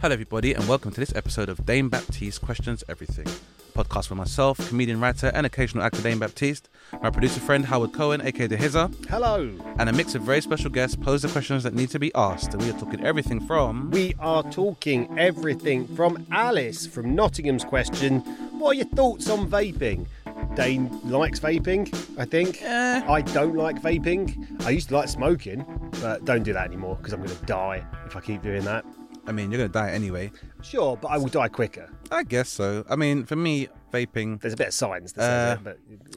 Hello, everybody, and welcome to this episode of Dane Baptiste Questions Everything, a podcast with myself, comedian, writer, and occasional actor Dane Baptiste, my producer friend Howard Cohen, aka The Hizzer, Hello. and a mix of very special guests pose the questions that need to be asked. And we are talking everything from. We are talking everything from Alice from Nottingham's question. What are your thoughts on vaping? Dane likes vaping, I think. Eh. I don't like vaping. I used to like smoking, but don't do that anymore because I'm going to die if I keep doing that. I mean, you're going to die anyway. Sure, but I will die quicker. I guess so. I mean, for me, vaping. There's a bit of science that Uh, says it,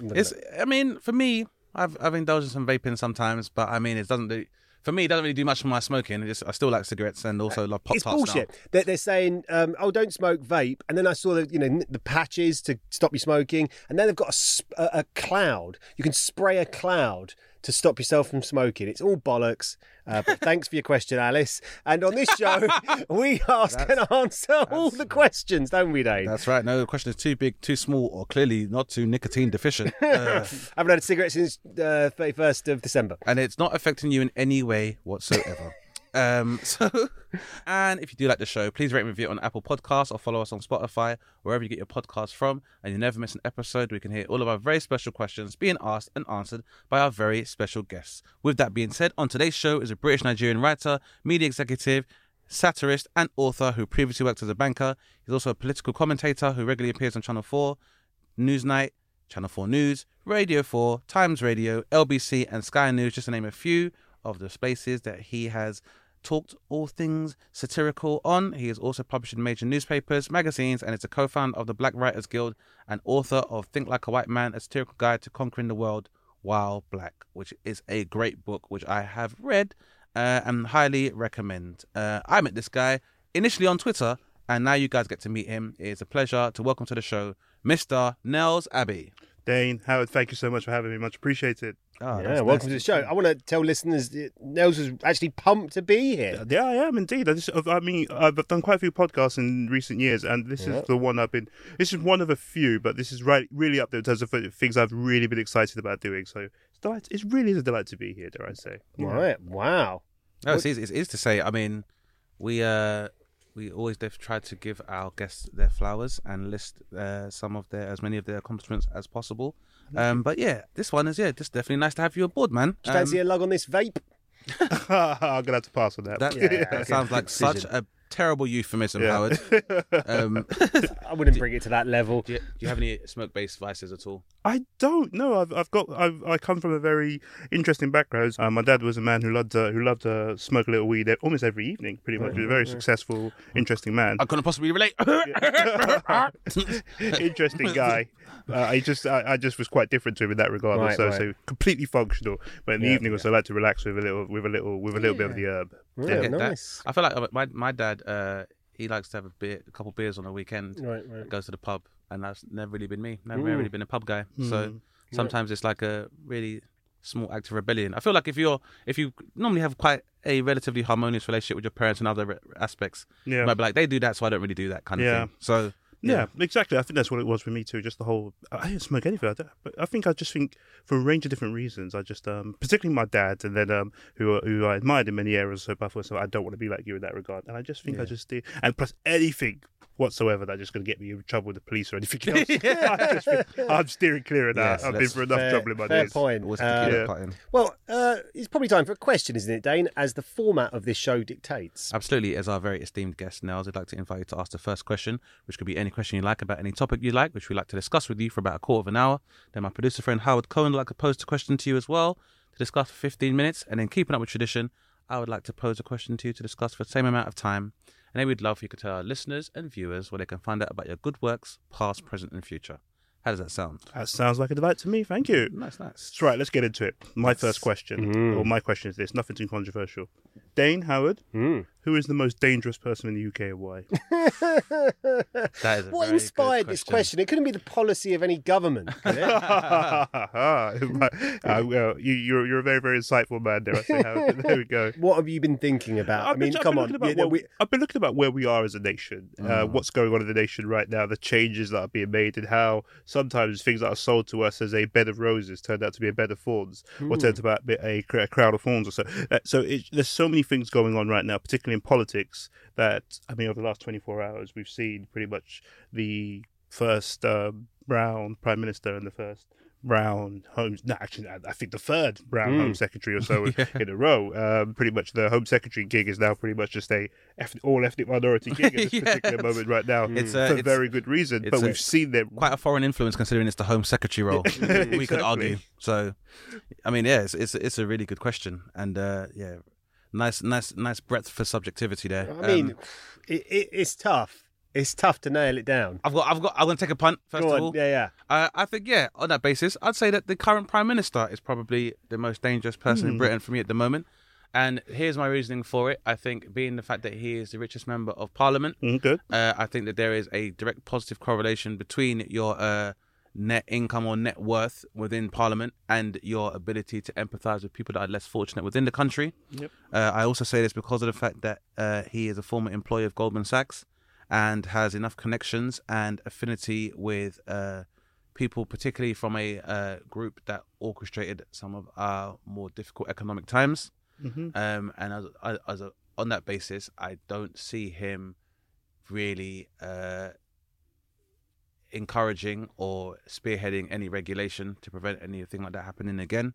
but It's. I mean, for me, I've I've indulged in some vaping sometimes, but I mean, it doesn't do. For me, it doesn't really do much for my smoking. It just, I still like cigarettes and also love pop it's tarts. bullshit. They're, they're saying, um, "Oh, don't smoke vape," and then I saw the you know the patches to stop you smoking, and then they've got a, sp- a, a cloud. You can spray a cloud to stop yourself from smoking. It's all bollocks. Uh, but thanks for your question, Alice. And on this show, we ask and answer all the questions, don't we, Dave? That's right. No, the question is too big, too small, or clearly not too nicotine deficient. Uh, I haven't had a cigarette since uh, 31st of December. and it's not affecting you in any way whatsoever. Um, so, and if you do like the show, please rate and review it on Apple Podcasts or follow us on Spotify, wherever you get your podcasts from, and you never miss an episode. We can hear all of our very special questions being asked and answered by our very special guests. With that being said, on today's show is a British Nigerian writer, media executive, satirist, and author who previously worked as a banker. He's also a political commentator who regularly appears on Channel 4, Newsnight, Channel 4 News, Radio 4, Times Radio, LBC, and Sky News, just to name a few of the spaces that he has talked all things satirical on. He is also published in major newspapers, magazines, and is a co founder of the Black Writers Guild and author of Think Like a White Man, a satirical guide to conquering the world while black, which is a great book, which I have read uh, and highly recommend. Uh, I met this guy initially on Twitter, and now you guys get to meet him. It is a pleasure to welcome to the show Mr. Nels Abbey. Dane, Howard, thank you so much for having me. Much appreciated. Oh, yeah, that's welcome nice. to the show. I want to tell listeners that Nels was actually pumped to be here. Yeah, I am indeed. I, just, I mean, I've done quite a few podcasts in recent years, and this Yeah. is the one I've been. This is one of a few, but this is right, really up there in terms of things I've really been excited about doing. So it's delight. It really is a delight to be here. Dare I say? Yeah. Right, wow. No, it's easy. It's easy to say. I mean, we uh, we always def- try to give our guests their flowers and list uh, some of their as many of their accomplishments as possible. Um, but yeah, this one is yeah, just definitely nice to have you aboard, man. Do you fancy Um, a lug on this vape? I'm gonna have to pass on that. that, Yeah, that sounds like such a terrible euphemism, Yeah. Howard. Um, I wouldn't bring it to that level. do, you, do you have any smoke-based vices at all? I don't know. I've I've got I've, I come from a very interesting background. Uh, my dad was a man who loved uh, who loved to smoke a little weed e- almost every evening. Pretty much, he was a very successful, interesting man. I couldn't possibly relate. interesting guy. Uh, I just I, I just was quite different to him in that regard. Right, so right. so completely functional. But in the Yeah, evening, also I like to relax with a little with a little with a little bit of the herb. Right, I that. nice. I feel like uh, my my dad, uh, he likes to have a beer, a couple beers on a weekend. Right, right. Goes to the pub, and that's never really been me. Never Mm. really been a pub guy. So Mm. sometimes it's like a really small act of rebellion. I feel like if you're if you normally have quite a relatively harmonious relationship with your parents and other re- aspects, you Yeah. might be like they do that, so I don't really do that kind of Yeah. thing. So Yeah, exactly. I think that's what it was for me too. Just the whole. I didn't smoke anything, I but I think I just think for a range of different reasons. I just, um, particularly my dad, and then um, who who I admired in many areas. So, but so I don't want to be like you in that regard. And I just think I just did. And plus anything whatsoever that's just going to get me in trouble with the police or anything else. I just think, I'm steering clear of that. Yes, I've been let's- through enough Fair, trouble in my fair days. point. always Uh, have to keep yeah. that part in. Well, uh, it's probably time for a question, isn't it, Dane? As the format of this show dictates. Absolutely. As our very esteemed guest, Nels, I'd like to invite you to ask the first question, which could be any question you like about any topic you like, which we'd like to discuss with you for about a quarter of an hour. Then my producer friend Howard Cohen would like to pose a question to you as well to discuss for 15 minutes. And then keeping up with tradition, I would like to pose a question to you to discuss for the same amount of time. And then we'd love if you could tell our listeners and viewers where they can find out about your good works, past, present, and future. How does that sound? That sounds like a delight to me. Thank you. Nice, nice. Right, let's get into it. My first question, Mm. or my question is this: nothing too controversial. Dane Howard, Hmm. Who is the most dangerous person in the UK and why? That is a What very good inspired this question? It couldn't be the policy of any government. could it? uh, well, you, you're you're a very very insightful man there. I say, Howard. There we go. what have you been thinking about? I I've mean, been, I've come been on. about Yeah, what- we- I've been looking about where we are as a nation, uh, Mm. what's going on in the nation right now, the changes that are being made, and how sometimes things that are sold to us as a bed of roses turned out to be a bed of thorns, or turned out to be a, cr- a crowd of thorns, or so. Uh, so it, there's so many things going on right now, particularly in politics. That I mean, over the last 24 hours, we've seen pretty much the first um, Brown Prime Minister and the first Brown Home. No, actually, I think the third Brown Home Secretary or so in a row. Um, pretty much the Home Secretary gig is now pretty much just a all ethnic minority gig at this particular moment right now It's, uh, for it's- very good reason. But a- we've seen them. quite a foreign influence considering it's the Home Secretary role. We could argue. So, I mean, yeah, it's it's, it's a really good question, and uh, yeah, nice nice nice breadth for subjectivity there. I mean, Um, it, it, it's tough. It's tough to nail it down. I've got I've got I'm gonna take a punt first Go of on. all. Yeah, yeah. Uh, I think, yeah, on that basis, I'd say that the current Prime Minister is probably the most dangerous person in Britain for me at the moment. And here's my reasoning for it. I think, being the fact that he is the richest member of Parliament, Mm, good. uh, I think that there is a direct positive correlation between your uh, net income or net worth within Parliament and your ability to empathise with people that are less fortunate within the country. Yep. Uh, I also say this because of the fact that uh, he is a former employee of Goldman Sachs and has enough connections and affinity with uh, people, particularly from a uh, group that orchestrated some of our more difficult economic times. Um, and as, as, as a, on that basis, I don't see him really uh, encouraging or spearheading any regulation to prevent anything like that happening again.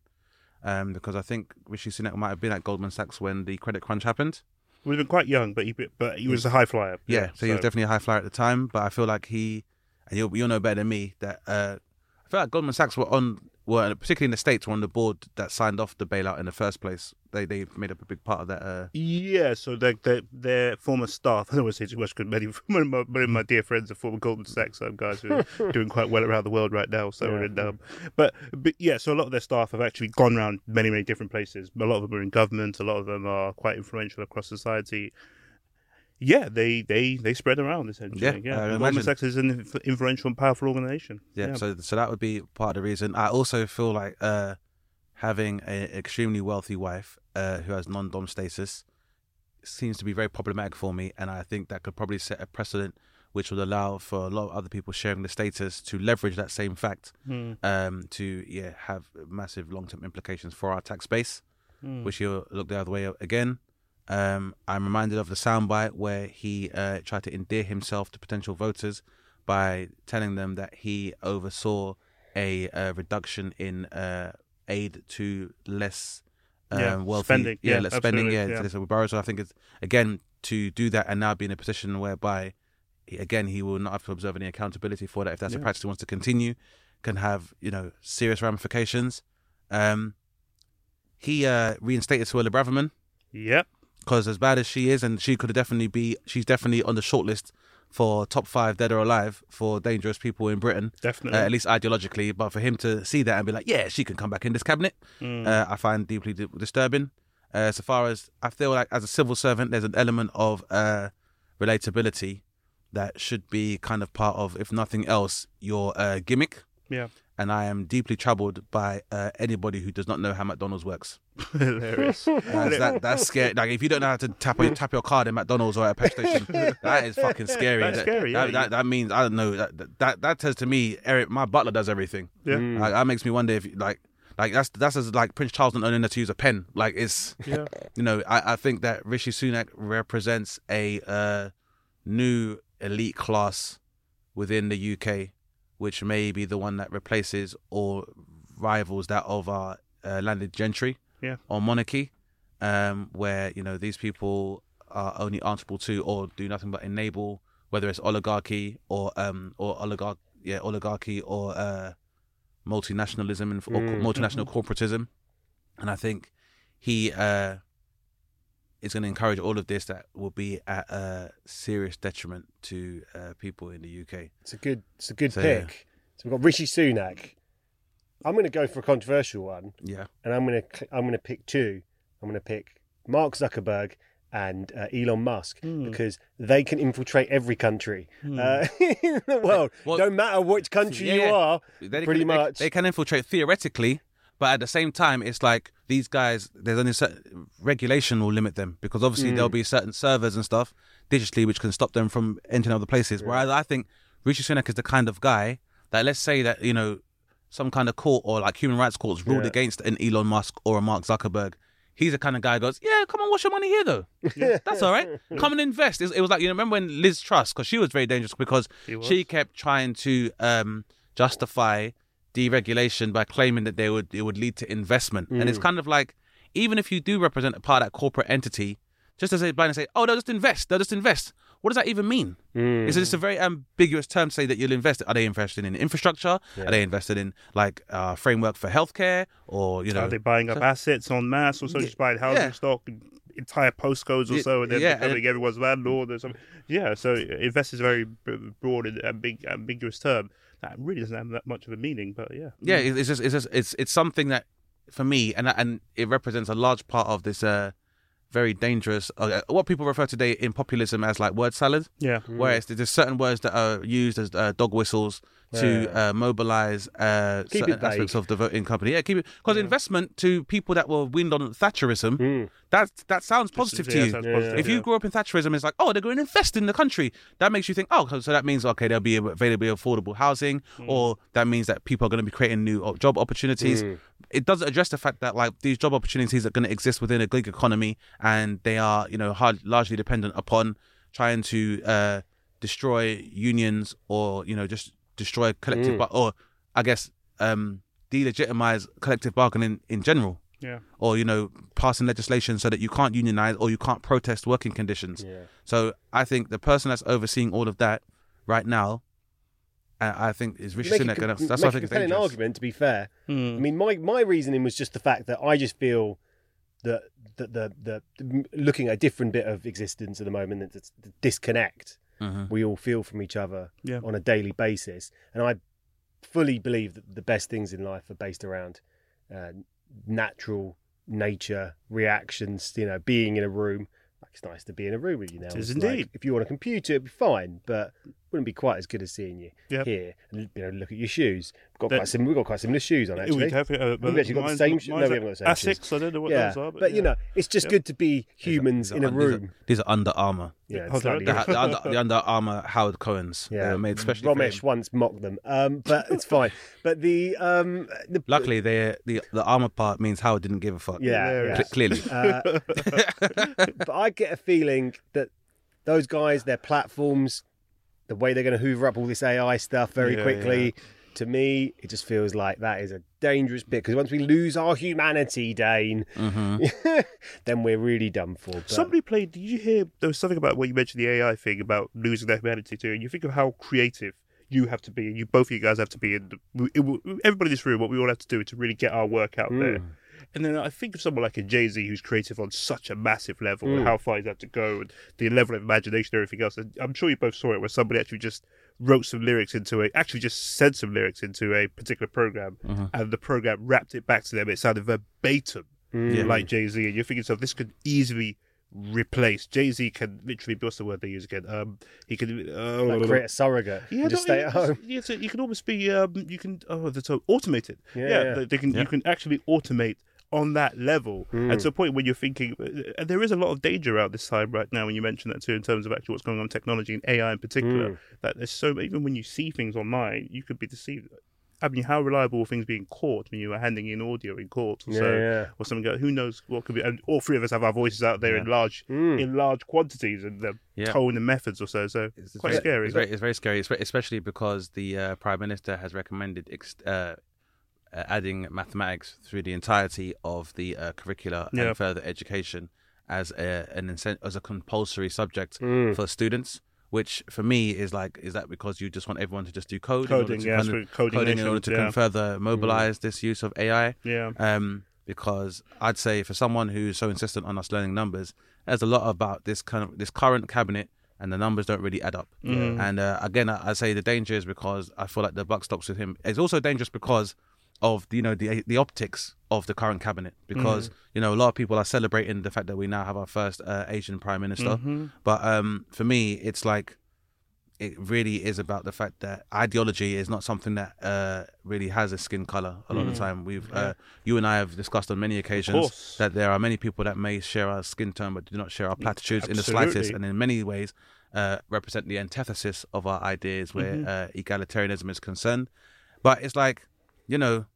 Um, because I think Rishi Sunak might have been at Goldman Sachs when the credit crunch happened. We've been quite young, but he but he was a high flyer. Yeah, so, he was definitely a high flyer at the time. But I feel like he, and you'll, you'll know better than me that uh, I feel like Goldman Sachs were on, were particularly in the states, were on the board that signed off the bailout in the first place. They they made up a big part of that. Uh, Yeah, so their their, their former staff. I don't want to say too much because many, many, of my, many of my dear friends are former Goldman Sachs um, guys who are doing quite well around the world right now. So, and, um, but, but yeah, so a lot of their staff have actually gone around many many different places. A lot of them are in government. A lot of them are quite influential across society. Yeah, they they they spread around essentially. Yeah, Yeah, Goldman. Sachs is an inf- influential and powerful organization. yeah, so so that would be part of the reason. I also feel like uh, having an extremely wealthy wife uh, who has non-dom status seems to be very problematic for me, and I think that could probably set a precedent which would allow for a lot of other people sharing the status to leverage that same fact um, to yeah have massive long-term implications for our tax base, which you'll look the other way again. Um, I'm reminded of the soundbite where he uh, tried to endear himself to potential voters by telling them that he oversaw a, uh reduction in uh, aid to less um, Yeah, wealthy, spending. yeah, Yeah, less spending, yeah, yeah. to. So I think it's again to do that and now be in a position whereby he- again he will not have to observe any accountability for that if that's a practice he wants to continue can have you know serious ramifications. Um, he uh, reinstated Suella Braverman Yep. Because as bad as she is, and she could definitely be, she's definitely on the shortlist for top five dead or alive for dangerous people in Britain. Definitely. uh, at least ideologically. But for him to see that and be like, yeah, she can come back in this cabinet, uh, I find deeply di- disturbing. Uh, so far as I feel like as a civil servant, there's an element of uh, relatability that should be kind of part of, if nothing else, your uh, gimmick. Yeah. And I am deeply troubled by uh, anybody who does not know how McDonald's works. Hilarious. Uh, that, that's scary. Like if you don't know how to tap your, tap your card in McDonald's or at a petrol station, that is fucking scary. That's that, scary, yeah. That, that, that means I don't know. That that, that says to me, Eric, my butler does everything. Yeah. Like, that makes me wonder if like like that's that's as like Prince Charles not knowing how to use a pen. Like it's Yeah. you know I, I think that Rishi Sunak represents a uh, new elite class within the UK, which may be the one that replaces or rivals that of our uh, landed gentry Yeah. or monarchy, um, where you know these people are only answerable to or do nothing but enable, whether it's oligarchy or um or oligarch yeah oligarchy or uh, multinationalism and or multinational corporatism, and I think he uh, is going to encourage all of this that will be at a serious detriment to uh, people in the UK. It's a good, it's a good So, yeah. pick. So we've got Rishi Sunak. I'm going to go for a controversial one, Yeah, and I'm going to, I'm going to pick two. I'm going to pick Mark Zuckerberg and uh, Elon Musk Hmm. because they can infiltrate every country uh, in the world. Well- Don't matter which country Yeah, you are, pretty can, they- much. They, can infiltrate theoretically, but at the same time, it's like these guys. There's only certain regulation will limit them because obviously there'll be certain servers and stuff digitally which can stop them from entering other places. Whereas I think Rishi Sunak is the kind of guy that let's say that you know some kind of court or like human rights courts ruled Yeah. against an Elon Musk or a Mark Zuckerberg. He's the kind of guy who goes, yeah, come on, wash your money here though. That's all right. Come and invest. It was, like you know, remember when Liz Truss, because she was very dangerous because was. she kept trying to um, justify deregulation by claiming that they would it would lead to investment, and it's kind of like even if you do represent a part of that corporate entity, just to say blind and say, oh, they'll just invest, they'll just invest. What does that even mean? Is it just a very ambiguous term to say that you'll invest? Are they invested in infrastructure? Are they invested in like uh, framework for healthcare, or you know? Are they buying up assets en masse or so, just buying housing yeah. stock, entire postcodes or Yeah, so, and then yeah, becoming and- everyone's landlord or something? Yeah, so invest is a very broad and ambig- ambiguous term that really doesn't have that much of a meaning, but yeah. yeah, it's just it's just it's it's something that for me and and it represents a large part of this uh very dangerous uh, what people refer today in populism as like word salad. Yeah. Whereas there's certain words that are used as uh, dog whistles to uh, mobilize uh, certain aspects of the voting company. Yeah, keep it because investment to people that were wind on Thatcherism, Mm. that that sounds positive to yeah, you. positive, if you yeah. grew up in Thatcherism, it's like, oh, they're going to invest in the country. That makes you think, oh, so that means okay, there'll be available affordable housing, or that means that people are going to be creating new uh, job opportunities. It doesn't address the fact that like these job opportunities are going to exist within a gig economy, and they are, you know, hard, largely dependent upon trying to uh, destroy unions or you know just destroy collective, bar- or I guess um, delegitimize collective bargaining in general Yeah. or you know passing legislation so that you can't unionize or you can't protest working conditions. Yeah. So I think the person that's overseeing all of that right now, I think is Rishi make Sunak. com- that's make why I a think it's compelling dangerous. argument. To be fair, Hmm. I mean, my my reasoning was just the fact that I just feel that that the, the the looking at a different bit of existence at the moment, that it's the disconnect Mhm. we all feel from each other Yeah. on a daily basis, and I fully believe that the best things in life are based around uh, natural nature reactions. You know, being in a room. Like it's nice to be in a room with you now. It is It's like, indeed. if you want a computer, it'd be fine, but wouldn't be quite as good as seeing you Yep. here and you know look at your shoes. We've got That- quite sim- we've got quite similar shoes on actually. We have, uh, We've actually got the same sh- no, we haven't got the same shoes. Asics, I don't know what yeah, those are, but, but, you know, it's just Yep. good to be humans These in are a un- these are- room. These are Under Armour. Yeah, Hold slightly on. The, the, under, the Under Armour Howard Cohen's. They Yeah, were made especially for Romesh him. once mocked them, um, but it's fine. But the um, the Luckily, they the the armor part means Howard didn't give a fuck. yeah, yeah. Cle- clearly. Uh, but I get a feeling that those guys, their platforms, the way they're going to hoover up all this AI stuff very Yeah, quickly, to me, it just feels like that is a dangerous bit because once we lose our humanity, Dane, Mm-hmm. then we're really done for. But, Somebody played. Did you hear? There was something about when you mentioned the AI thing about losing their humanity too. And you think of how creative you have to be, and you both of you guys have to be, and we- it will- everybody in this room. What we all have to do is to really get our work out there. And then I think of someone like a Jay Z who's creative on such a massive level, and hmm. how far he's had to go, and the level of imagination, and everything else. And I'm sure you both saw it where somebody actually just wrote some lyrics into a, actually just said some lyrics into a particular program, uh-huh. and the program wrapped it back to them. It sounded verbatim hmm. like Jay Z, and you're thinking, so this could easily replace Jay Z. Can literally, what's the word they use again? Um, he can uh, like, create a surrogate and just stay at home. Yeah, so you can almost be um, you can oh the term automated. Yeah, Yeah, yeah. They, they can Yeah. you can actually automate on that level, Hmm. and to a point where you're thinking, and there is a lot of danger out this time right now when you mention that too, in terms of actually what's going on technology and AI in particular. Hmm. That there's so even when you see things online, you could be deceived. I mean, how reliable are things being caught when you are handing in audio in court or Yeah, so, yeah. or something? Who knows what could be? And all three of us have our voices out there in large, Hmm. in large quantities, and the Yeah. tone and methods or so. So It's quite very, scary. It's very, it's very scary, especially because the uh, prime minister has recommended ex- uh, uh, adding mathematics through the entirety of the uh, curricula Yeah. and further education as a an incent- as a compulsory subject Hmm. for students. Which for me is like, is that because you just want everyone to just do code, Coding, yeah, kind of- for coding in order to yeah. further mobilize this use of AI? Yeah. um, because I'd say for someone who's so insistent on us learning numbers, there's a lot about this kind of this current cabinet, and the numbers don't really add up. And uh, again, I, I say the danger is because I feel like the buck stops with him. It's also dangerous because of you know the the optics of the current cabinet because you know a lot of people are celebrating the fact that we now have our first uh, Asian prime minister, but um, for me it's like it really is about the fact that ideology is not something that uh, really has a skin color a lot of the time. We've uh, you and I have discussed on many occasions that there are many people that may share our skin tone but do not share our platitudes in the slightest, and in many ways uh, represent the antithesis of our ideas where Mm-hmm. uh, egalitarianism is concerned. But it's like, you know,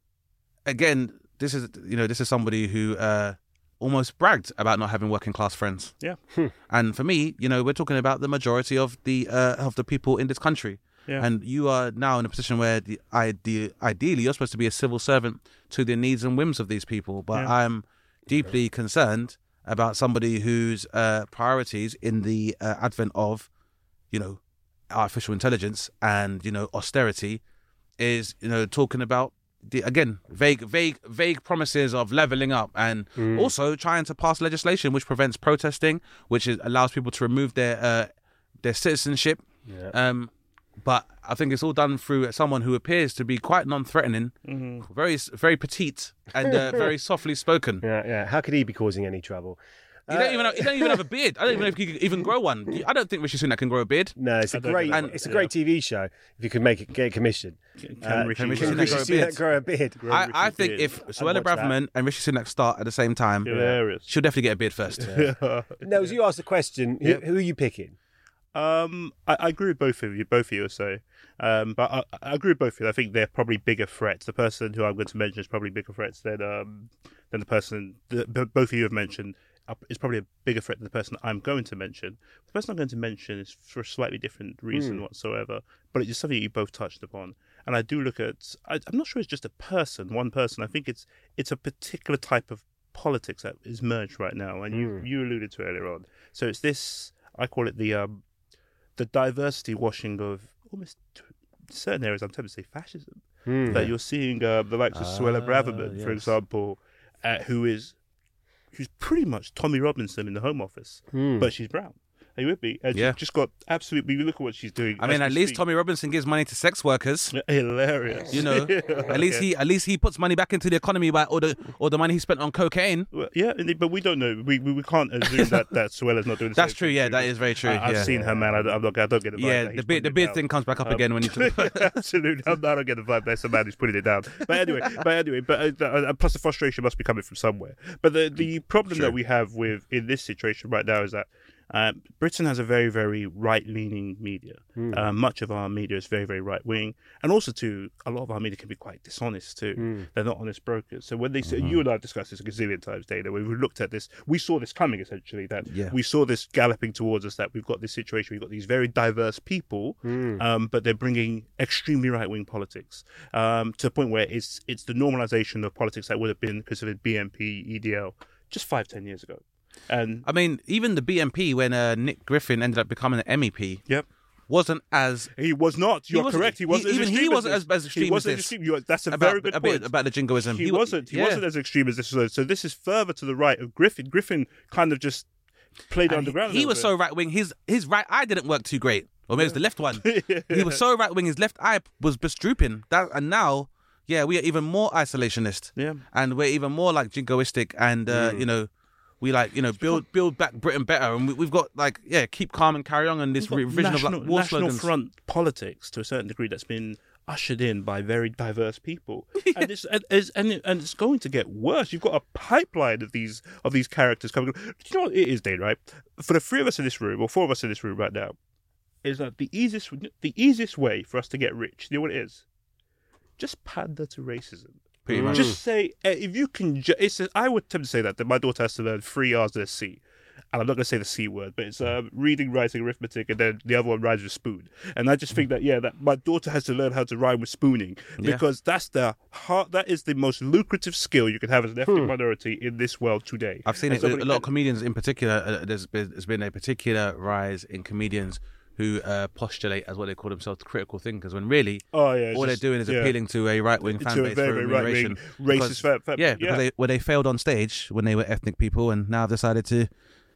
again, this is you know this is somebody who uh, almost bragged about not having working class friends. Yeah. And for me, you know, we're talking about the majority of the uh, of the people in this country. Yeah. And you are now in a position where the ide- ideally you're supposed to be a civil servant to the needs and whims of these people. But Yeah. I'm deeply concerned about somebody whose uh, priorities in the uh, advent of, you know, artificial intelligence and you know austerity is you know talking about the again vague vague vague promises of leveling up and also trying to pass legislation which prevents protesting which is, allows people to remove their uh, their citizenship um but I think it's all done through someone who appears to be quite non-threatening, very very petite and uh, very softly spoken. Yeah, yeah. How could he be causing any trouble? He don't even have, he don't even have a beard. I don't even know if he could even grow one. I don't think Rishi Sunak can grow a beard. No, it's a don't great, know. and it's a great TV show. If you could make it, get a commission. Can Rishi Rishi Can Sunak Rishi grow a Sunak beard? grow a beard? I, I think beard. if Suella watch that. Braverman and Rishi Sunak start at the same time, Hilarious. she'll definitely get a beard first. No, as you asked the question, who, who are you picking? Um, I, I agree with both of you. Both of you say, um, but I, I agree with both of you. I think they're probably bigger threats. The person who I'm going to mention is probably bigger threats than um than the person that b- both of you have mentioned. Uh, Is probably a bigger threat than the person I'm going to mention. The person I'm going to mention is for a slightly different reason whatsoever, but it's just something you both touched upon. And I do look at. I, I'm not sure it's just a person, one person. I think it's it's a particular type of politics that is merged right now, and you you alluded to earlier on. So it's this. I call it the um, the diversity washing of almost t- certain areas. I'm tempted to say fascism. That you're seeing uh, the likes of Suella Braverman, for example, uh, who is who's pretty much Tommy Robinson in the Home Office, hmm. but she's brown. With me? And Yeah. just got absolutely. Look at what she's doing. I mean, at least speak. Tommy Robinson gives money to sex workers. hilarious. You know, at least he at least he puts money back into the economy by all the or the money he spent on cocaine. Well, yeah, but we don't know. We we, we can't assume that that Suella's not doing. The That's true. Yeah, too. that is very true. I, have yeah. seen her, man. I, I'm not. I don't get the vibe Yeah, the beard, the beard thing comes back up Um, again when you. Absolutely, I'm not getting the vibe. There's a man who's putting it down. But anyway, but anyway, but uh, uh, plus the frustration must be coming from somewhere. But the the problem that we have with in this situation right now is that. Um, Britain has a very, very right-leaning media. Uh, much of our media is very, very right-wing, and also, too, a lot of our media can be quite dishonest too. They're not honest brokers. So when they say, you and I have discussed this a gazillion times, Dana, when we looked at this, we saw this coming. Essentially, that Yeah. we saw this galloping towards us. That we've got this situation. We've got these very diverse people, um, but they're bringing extremely right-wing politics um, to the point where it's it's the normalization of politics that would have been considered BNP, EDL, just five, ten years ago. And I mean, even the BNP when uh, Nick Griffin ended up becoming an MEP yep. wasn't as He was not. You're wasn't- correct. He he- wasn't. even as he wasn't as, as- as extreme He wasn't as extreme. You That's a about very good a point. about the jingoism. He, wa- wasn't. He yeah. wasn't as extreme as this. So, so this is further to the right of Griffin. Griffin kind of just played And underground. He, he was bit. so right wing. His his right eye didn't work too great, or maybe it was the left one. He was so right wing. His left eye was just drooping. That and now, yeah, we are even more isolationist. Yeah. and we're even more like jingoistic, and uh, you know. We like you know build build back Britain better, and we, we've got like yeah keep calm and carry on, and this revision national, of like war national slogans. front politics to a certain degree that's been ushered in by very diverse people, and it's and it's, and, it- and it's going to get worse. You've got a pipeline of these of these characters coming. Do you know what it is, Dane? Right? For the three of us in this room, or four of us in this room right now, is that the easiest the easiest way for us to get rich? You know what it is? Just pander to racism. Pretty much. Just say uh, if you can. Ju- it's. I would tend to say that that my daughter has to learn three R's and a C, and I'm not going to say the C word, but it's um, reading, writing, arithmetic, and then the other one rhymes with spoon. And I just think that yeah, that my daughter has to learn how to rhyme with spooning Yeah. because that's the heart. That is the most lucrative skill you can have as an ethnic minority in this world today. I've seen And it. somebody- a lot of comedians, in particular, uh, there's been, there's been a particular rise in comedians who uh, postulate as what they call themselves critical thinkers, when really Oh, yeah, all just- they're doing is yeah. appealing to a right wing fan base very, for remuneration. racist Because- yeah, yeah. because they where they failed on stage when they were ethnic people, and now have decided to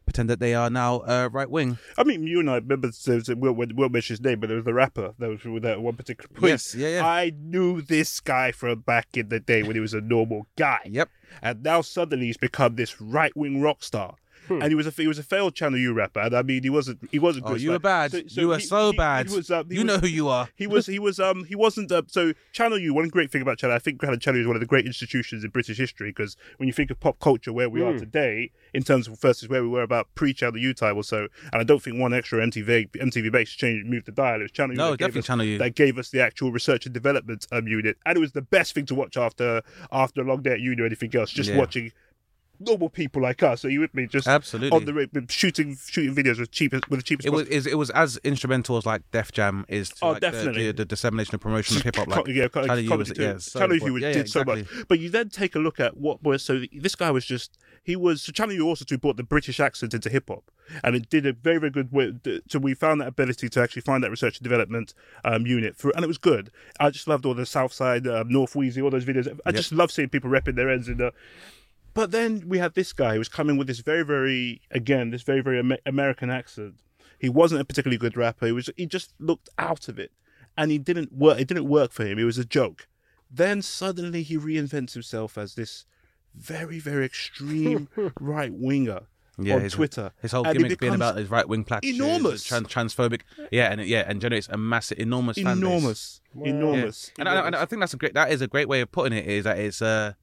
pretend that they are now uh, right wing. I mean, you and I remember there was a, we'll, we'll mention his name, but there was the rapper that was with that one particular point. Yes, yeah, yeah. I knew this guy from back in the day when he was a normal guy. Yep. And now suddenly he's become this right wing rock star. Hmm. And he was a he was a failed Channel U rapper, and I mean he wasn't he wasn't Oh, good. you were bad. so- so you were he- so he- bad. He was, um, you was- know who you are. he was he was um he wasn't uh, so Channel U. One great thing about Channel, I think Channel U is one of the great institutions in British history because when you think of pop culture where we are today in terms of versus where we were about pre Channel U time or so, and I don't think one extra MTV MTV base changed moved the dial. It was Channel U. No, that gave definitely us- Channel U. that gave us the actual research and development um, unit, and it was the best thing to watch after after a long day at uni or anything else. Just Yeah. watching normal people like us. So you with me? Just Absolutely. on the road, shooting shooting videos with cheapest with the cheapest. It was possible- it was as instrumental as like Def Jam is to Oh, like, definitely. the, the dissemination and promotion of hip hop. Like yeah, co- Channel U comedy was yeah, so Channel U important. did Yeah, yeah, so much, but you then take a look at what was so this guy was just he was so Channel U also too brought the British accent into hip hop, and it did a very very good way. So we found that ability to actually find that research and development um, unit for, and it was good. I just loved all the South Side, um, North Wheezy, all those videos. I just love seeing people repping their ends in the. But then we had this guy who was coming with this very very again this very very Amer- American accent. He wasn't a particularly good rapper. He was he just looked out of it, and he didn't work. It didn't work for him. It was a joke. Then suddenly he reinvents himself as this very very extreme right winger Yeah, on his, Twitter. His whole And gimmick being about his right wing platitudes, enormous. trans- transphobic, yeah, and yeah, and generates a massive, enormous, fan base. enormous, enormous. And I, and I think that's a great. That is a great way of putting it. Is that it's uh,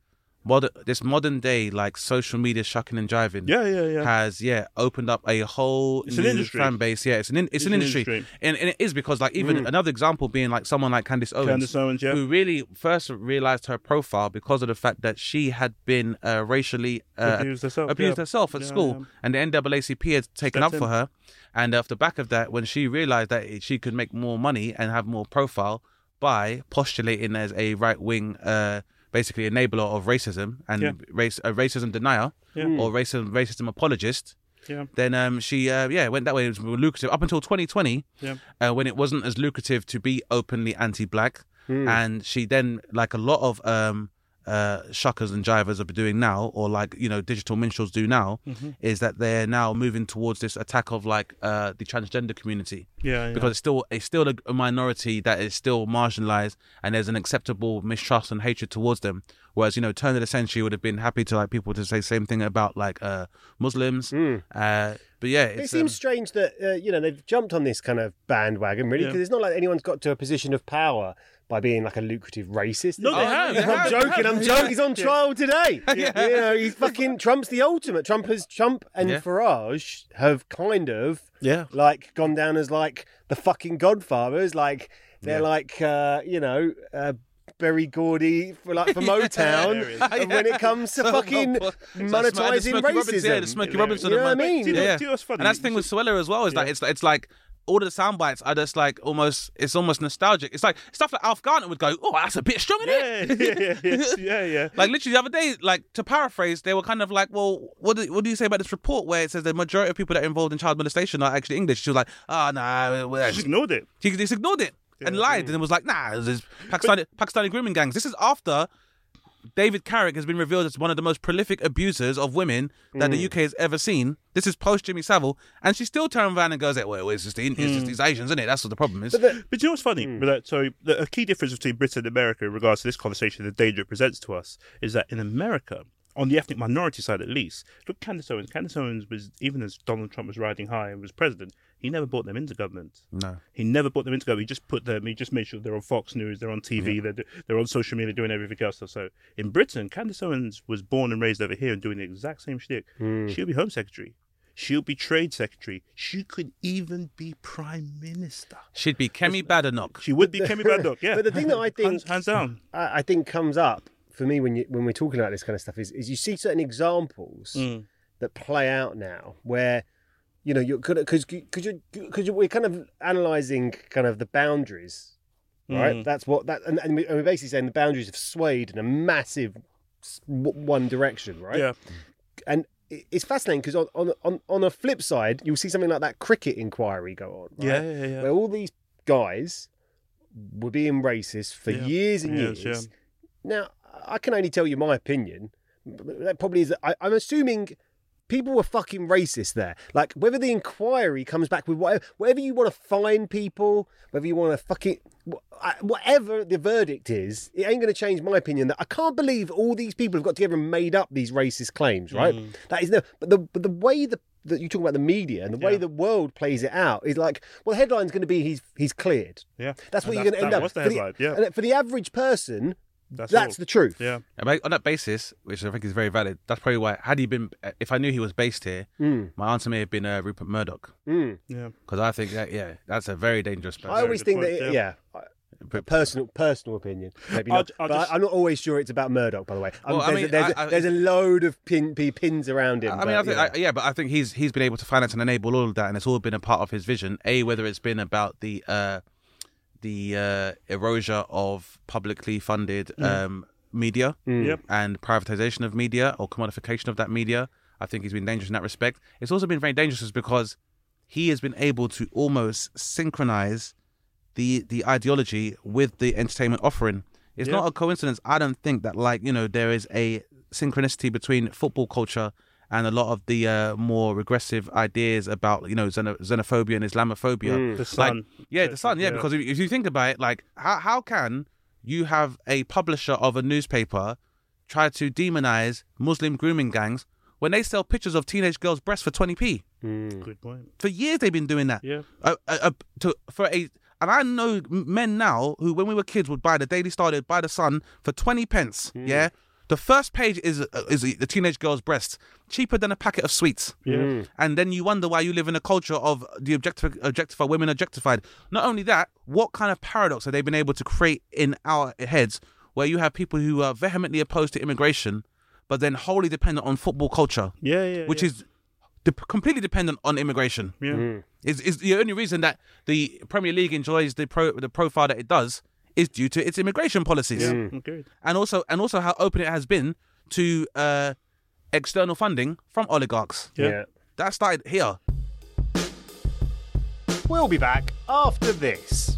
modern this modern day like social media shucking and jiving. Yeah, yeah, yeah. Has yeah opened up a whole It's an new industry. fan base. Yeah, it's an in, it's, an, an industry, industry. Mm. And, and it is because like even another example being like someone like Candace Owens, Candace Owens, yeah. who really first realized her profile because of the fact that she had been uh, racially uh, Abused herself, abused yeah. herself at Yeah, school, yeah. and the NAACP had taken up for her. And off the back of that, when she realized that she could make more money and have more profile by postulating as a right wing, uh, basically enabler of racism and Yeah. race, a racism denier or racism racism apologist, Yeah. then um, she uh, yeah went that way. It was more lucrative up until 2020, Yeah. uh, when it wasn't as lucrative to be openly anti-black, and she then like a lot of um, uh, shuckers and jivers are doing now, or like you know digital minstrels do now, Mm-hmm. is that they're now moving towards this attack of like uh, the transgender community Yeah, yeah. because it's still it's still a, a minority that is still marginalized and there's an acceptable mistrust and hatred towards them whereas you know turn of the century would have been happy to like people to say same thing about like uh muslims uh but yeah It seems um, strange that uh, you know they've jumped on this kind of bandwagon, really, Yeah. because it's not like anyone's got to a position of power by being like a lucrative racist. No, they it? have, they I'm have, joking. I'm joking. He's on trial today. You know, he's fucking Trump's the ultimate. Trump has Trump and Yeah. Farage have kind of Yeah. like gone down as like the fucking godfathers. Like they're Yeah. like uh, you know. Uh, Berry Gordy for like for Motown, is. and when it comes to So fucking like the monetizing racism, yeah, the Smokey Robinson You know what I mean? Yeah. do you know what's funny? And that's the thing with Suella as well is that it's it's like all the sound bites are just like almost it's almost nostalgic. It's like stuff like Alf Garnett would go, oh, that's a bit strong, isn't Yeah, it? yeah, yeah, yeah, yeah. Like literally the other day, like to paraphrase, they were kind of like, "Well, what do, what do you say about this report where it says the majority of people that are involved in child molestation are actually English?" She was like, "Ah, oh, nah." well, Just ignored it. She just ignored it and lied, and it was like, "Nah, there's Pakistani Pakistani grooming gangs." This is after David Carrick has been revealed as one of the most prolific abusers of women that Mm. the UK has ever seen. This is post Jimmy Savile, and she still turned around and goes, "Well, it's just the, it's Mm. just these Asians, isn't it? That's what the problem is." But the- But you know what's funny? With that, so the, a key difference between Britain and America in regards to this conversation, the danger it presents to us, is that in America, on the ethnic minority side at least, look, Candace Owens. Candace Owens was, even as Donald Trump was riding high and was president, he never brought them into government. no. He never brought them into government. He just put them. He just made sure they're on Fox News, they're on TV, they're they're on social media, doing everything else. So in Britain, Candace Owens was born and raised over here and doing the exact same shtick. Hmm. She'll be Home Secretary. She'll be Trade Secretary. She could even be Prime Minister. She'd be Kemi Badenoch. She would be Kemi Badenoch, yeah. But the thing that I think- hands, hands down. I, I think comes up for me when you when we're talking about this kind of stuff is, is you see certain examples Mm. that play out now where you know you're because because you because we're kind of analyzing kind of the boundaries right Mm. that's what that and, and we- we're basically saying the boundaries have swayed in a massive one direction right Yeah. and it's fascinating because on, on on on a flip side you'll see something like that cricket inquiry go on right? Yeah, yeah, yeah. where all these guys were being racist for Yeah. years and Yes, years. yeah. Now, I can only tell you my opinion. That probably is. I, I'm assuming people were fucking racist there. Like whether the inquiry comes back with whatever, whatever you want to fine people, whether you want to fucking wh- whatever the verdict is, it ain't going to change my opinion that I can't believe all these people have got together and made up these racist claims. Right? Mm. That is no. But the but the way the that you talk about the media and the way Yeah. the world plays it out is like, well, the headline's going to be he's he's cleared. Yeah. That's what And you're that- going to end that up. was the For headline, yeah. and for the average person, That's, that's, the truth. Yeah. And on that basis, which I think is very valid, that's probably why. Had he been, if I knew he was based here, Hmm. my answer may have been uh, Rupert Murdoch, Yeah. because I think that yeah, that's a very dangerous person. I always think point, that, yeah. yeah. I- Personal, personal opinion. Maybe I'll not, j- I'll but just- I, am not always sure it's about Murdoch. By the way, Um, Well, I there's, a, mean, there's, I- a, I- there's a load of pin, pins around him. I mean, but, I think, you know. I, yeah, but I think he's he's been able to finance and enable all of that, and it's all been a part of his vision. A, whether it's been about the uh, the uh, erosion of publicly funded um, media Yep. and privatization of media or commodification of that media, I think he's been dangerous in that respect. It's also been very dangerous because he has been able to almost synchronize the the ideology with the entertainment offering. It's Yeah. not a coincidence. I don't think that like you know there is a synchronicity between football culture and a lot of the uh, more regressive ideas about you know xeno- xenophobia and Islamophobia. The Like, Sun. yeah, the sun. Yeah, Yeah. because if, if you think about it, like how how can you have a publisher of a newspaper try to demonize Muslim grooming gangs when they sell pictures of teenage girls' breasts for twenty p? Good point. For years they've been doing that. Yeah. Uh, uh, to for a and I know men now who, when we were kids, would buy the Daily Star, they'd buy the Sun for twenty pence. Yeah. The first page is uh, is the teenage girl's breast, cheaper than a packet of sweets. Yeah. And then you wonder why you live in a culture of the objectif- objectified women objectified. Not only that, what kind of paradox have they been able to create in our heads where you have people who are vehemently opposed to immigration, but then wholly dependent on football culture, Yeah. Yeah. which yeah. is de- completely dependent on immigration Yeah. is is the only reason that the Premier League enjoys the pro the profile that it does is due to its immigration policies, Agreed. and also and also how open it has been to uh, external funding from oligarchs. Yeah. yeah. That started here. We'll be back after this.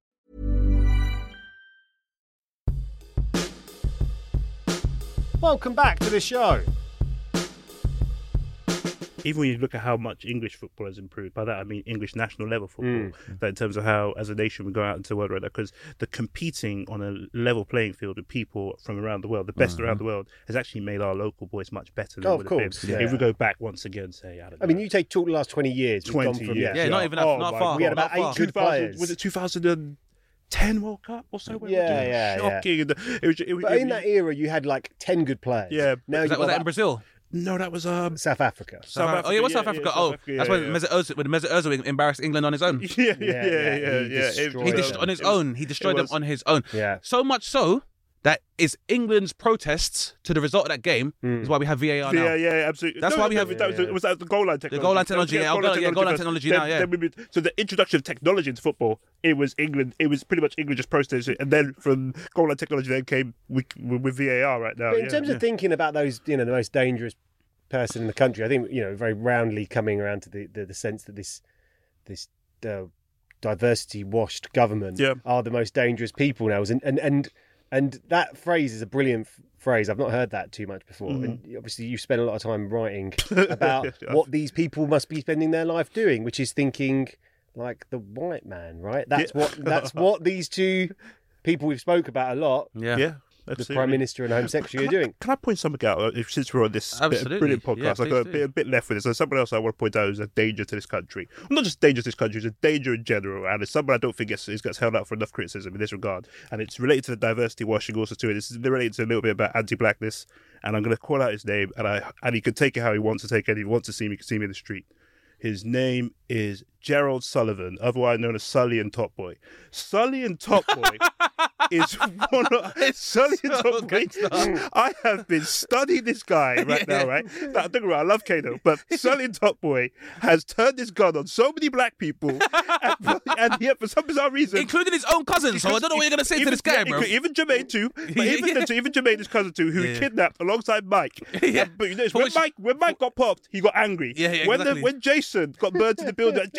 Welcome back to the show. Even when you look at how much English football has improved, by that I mean English national level football. Mm. That in terms of how, as a nation, we go out into the world right now, because the competing on a level playing field with people from around the world, the best Mm-hmm. around the world, has actually made our local boys much better than Oh, it of course, yeah. If we go back once again, say, I don't know. I mean, you take talk the last 20 years. 20 gone from, years. Yeah, not even that- Oh not far. We had about eight good players. Was it 2010 World Cup or so? Yeah, yeah, yeah. Shocking. And It was, it was, But it in that era, you had like 10 good players. Yeah. Now Was that, was that in Brazil? no, that was um, South Africa. South oh, yeah, it was Africa, South yeah, Africa. yeah, oh, South Africa, that's yeah, when yeah. Mesut Ozil, when Mesut Ozil embarrassed England on his own. Yeah, yeah, Yeah, yeah, yeah, yeah, he yeah. Destroyed He it dest- was- on his was- own. He destroyed it them on his own. Yeah. So much so that is England's protests to the result of that game is why we have VAR now. Yeah, yeah, absolutely. That's No, why we no, have- that was, Yeah, yeah. was that the goal line technology. The goal line technology, yeah, goal line- yeah, goal line technology Then- now, yeah. then we moved- so the introduction of technology into football, it was England. It was pretty much England just protesting, and then from goal line technology, then came with, with VAR right now. But in yeah, terms yeah. of thinking about those, you know, the most dangerous person in the country, I think you know, very roundly coming around to the the, the sense that this this uh, diversity washed government Yeah. are the most dangerous people now, and and and and that phrase is a brilliant f- phrase. I've not heard that too much before. Mm-hmm. And obviously, you spend a lot of time writing about what these people must be spending their life doing, which is thinking like the white man, right? That's Yeah. what that's what these two people we've spoke about a lot, Yeah. Yeah, the. Prime Minister and Home Secretary, are Can I- doing. Can I point something out? uh, If, since we're on this bit of Absolutely. brilliant Yeah, podcast, I please got a bit, a bit left with this. There's someone else I want to point out who's a danger to this country. Well, not just danger to this country, it's a danger in general. And it's someone I don't think gets, is- gets held out for enough criticism in this regard. And it's related to the diversity washing also too. This is related to a little bit about anti-blackness. And I'm going to call out his name, and I and he can take it how he wants to take it. He wants to see me, he can see me in the street. His name is Gerald Sullivan, otherwise known as Sully and Top Boy. Sully and Top Boy is one of Sully and so Top Boy. I have been studying this guy right now, right? Now, don't wrong, I love Kano, but Sully and Top Boy has turned his gun on so many black people, and, and yet for some bizarre reason, Including his own cousin. So I don't know what you're going to say to this guy, yeah, bro. Even Jermaine too, but even yeah. even Jermaine, his cousin too, who Yeah. kidnapped alongside Mike. Yeah. But you know, when Mike when Mike got popped, he got angry. Yeah, yeah, when the, exactly. when Jason got burned to the building,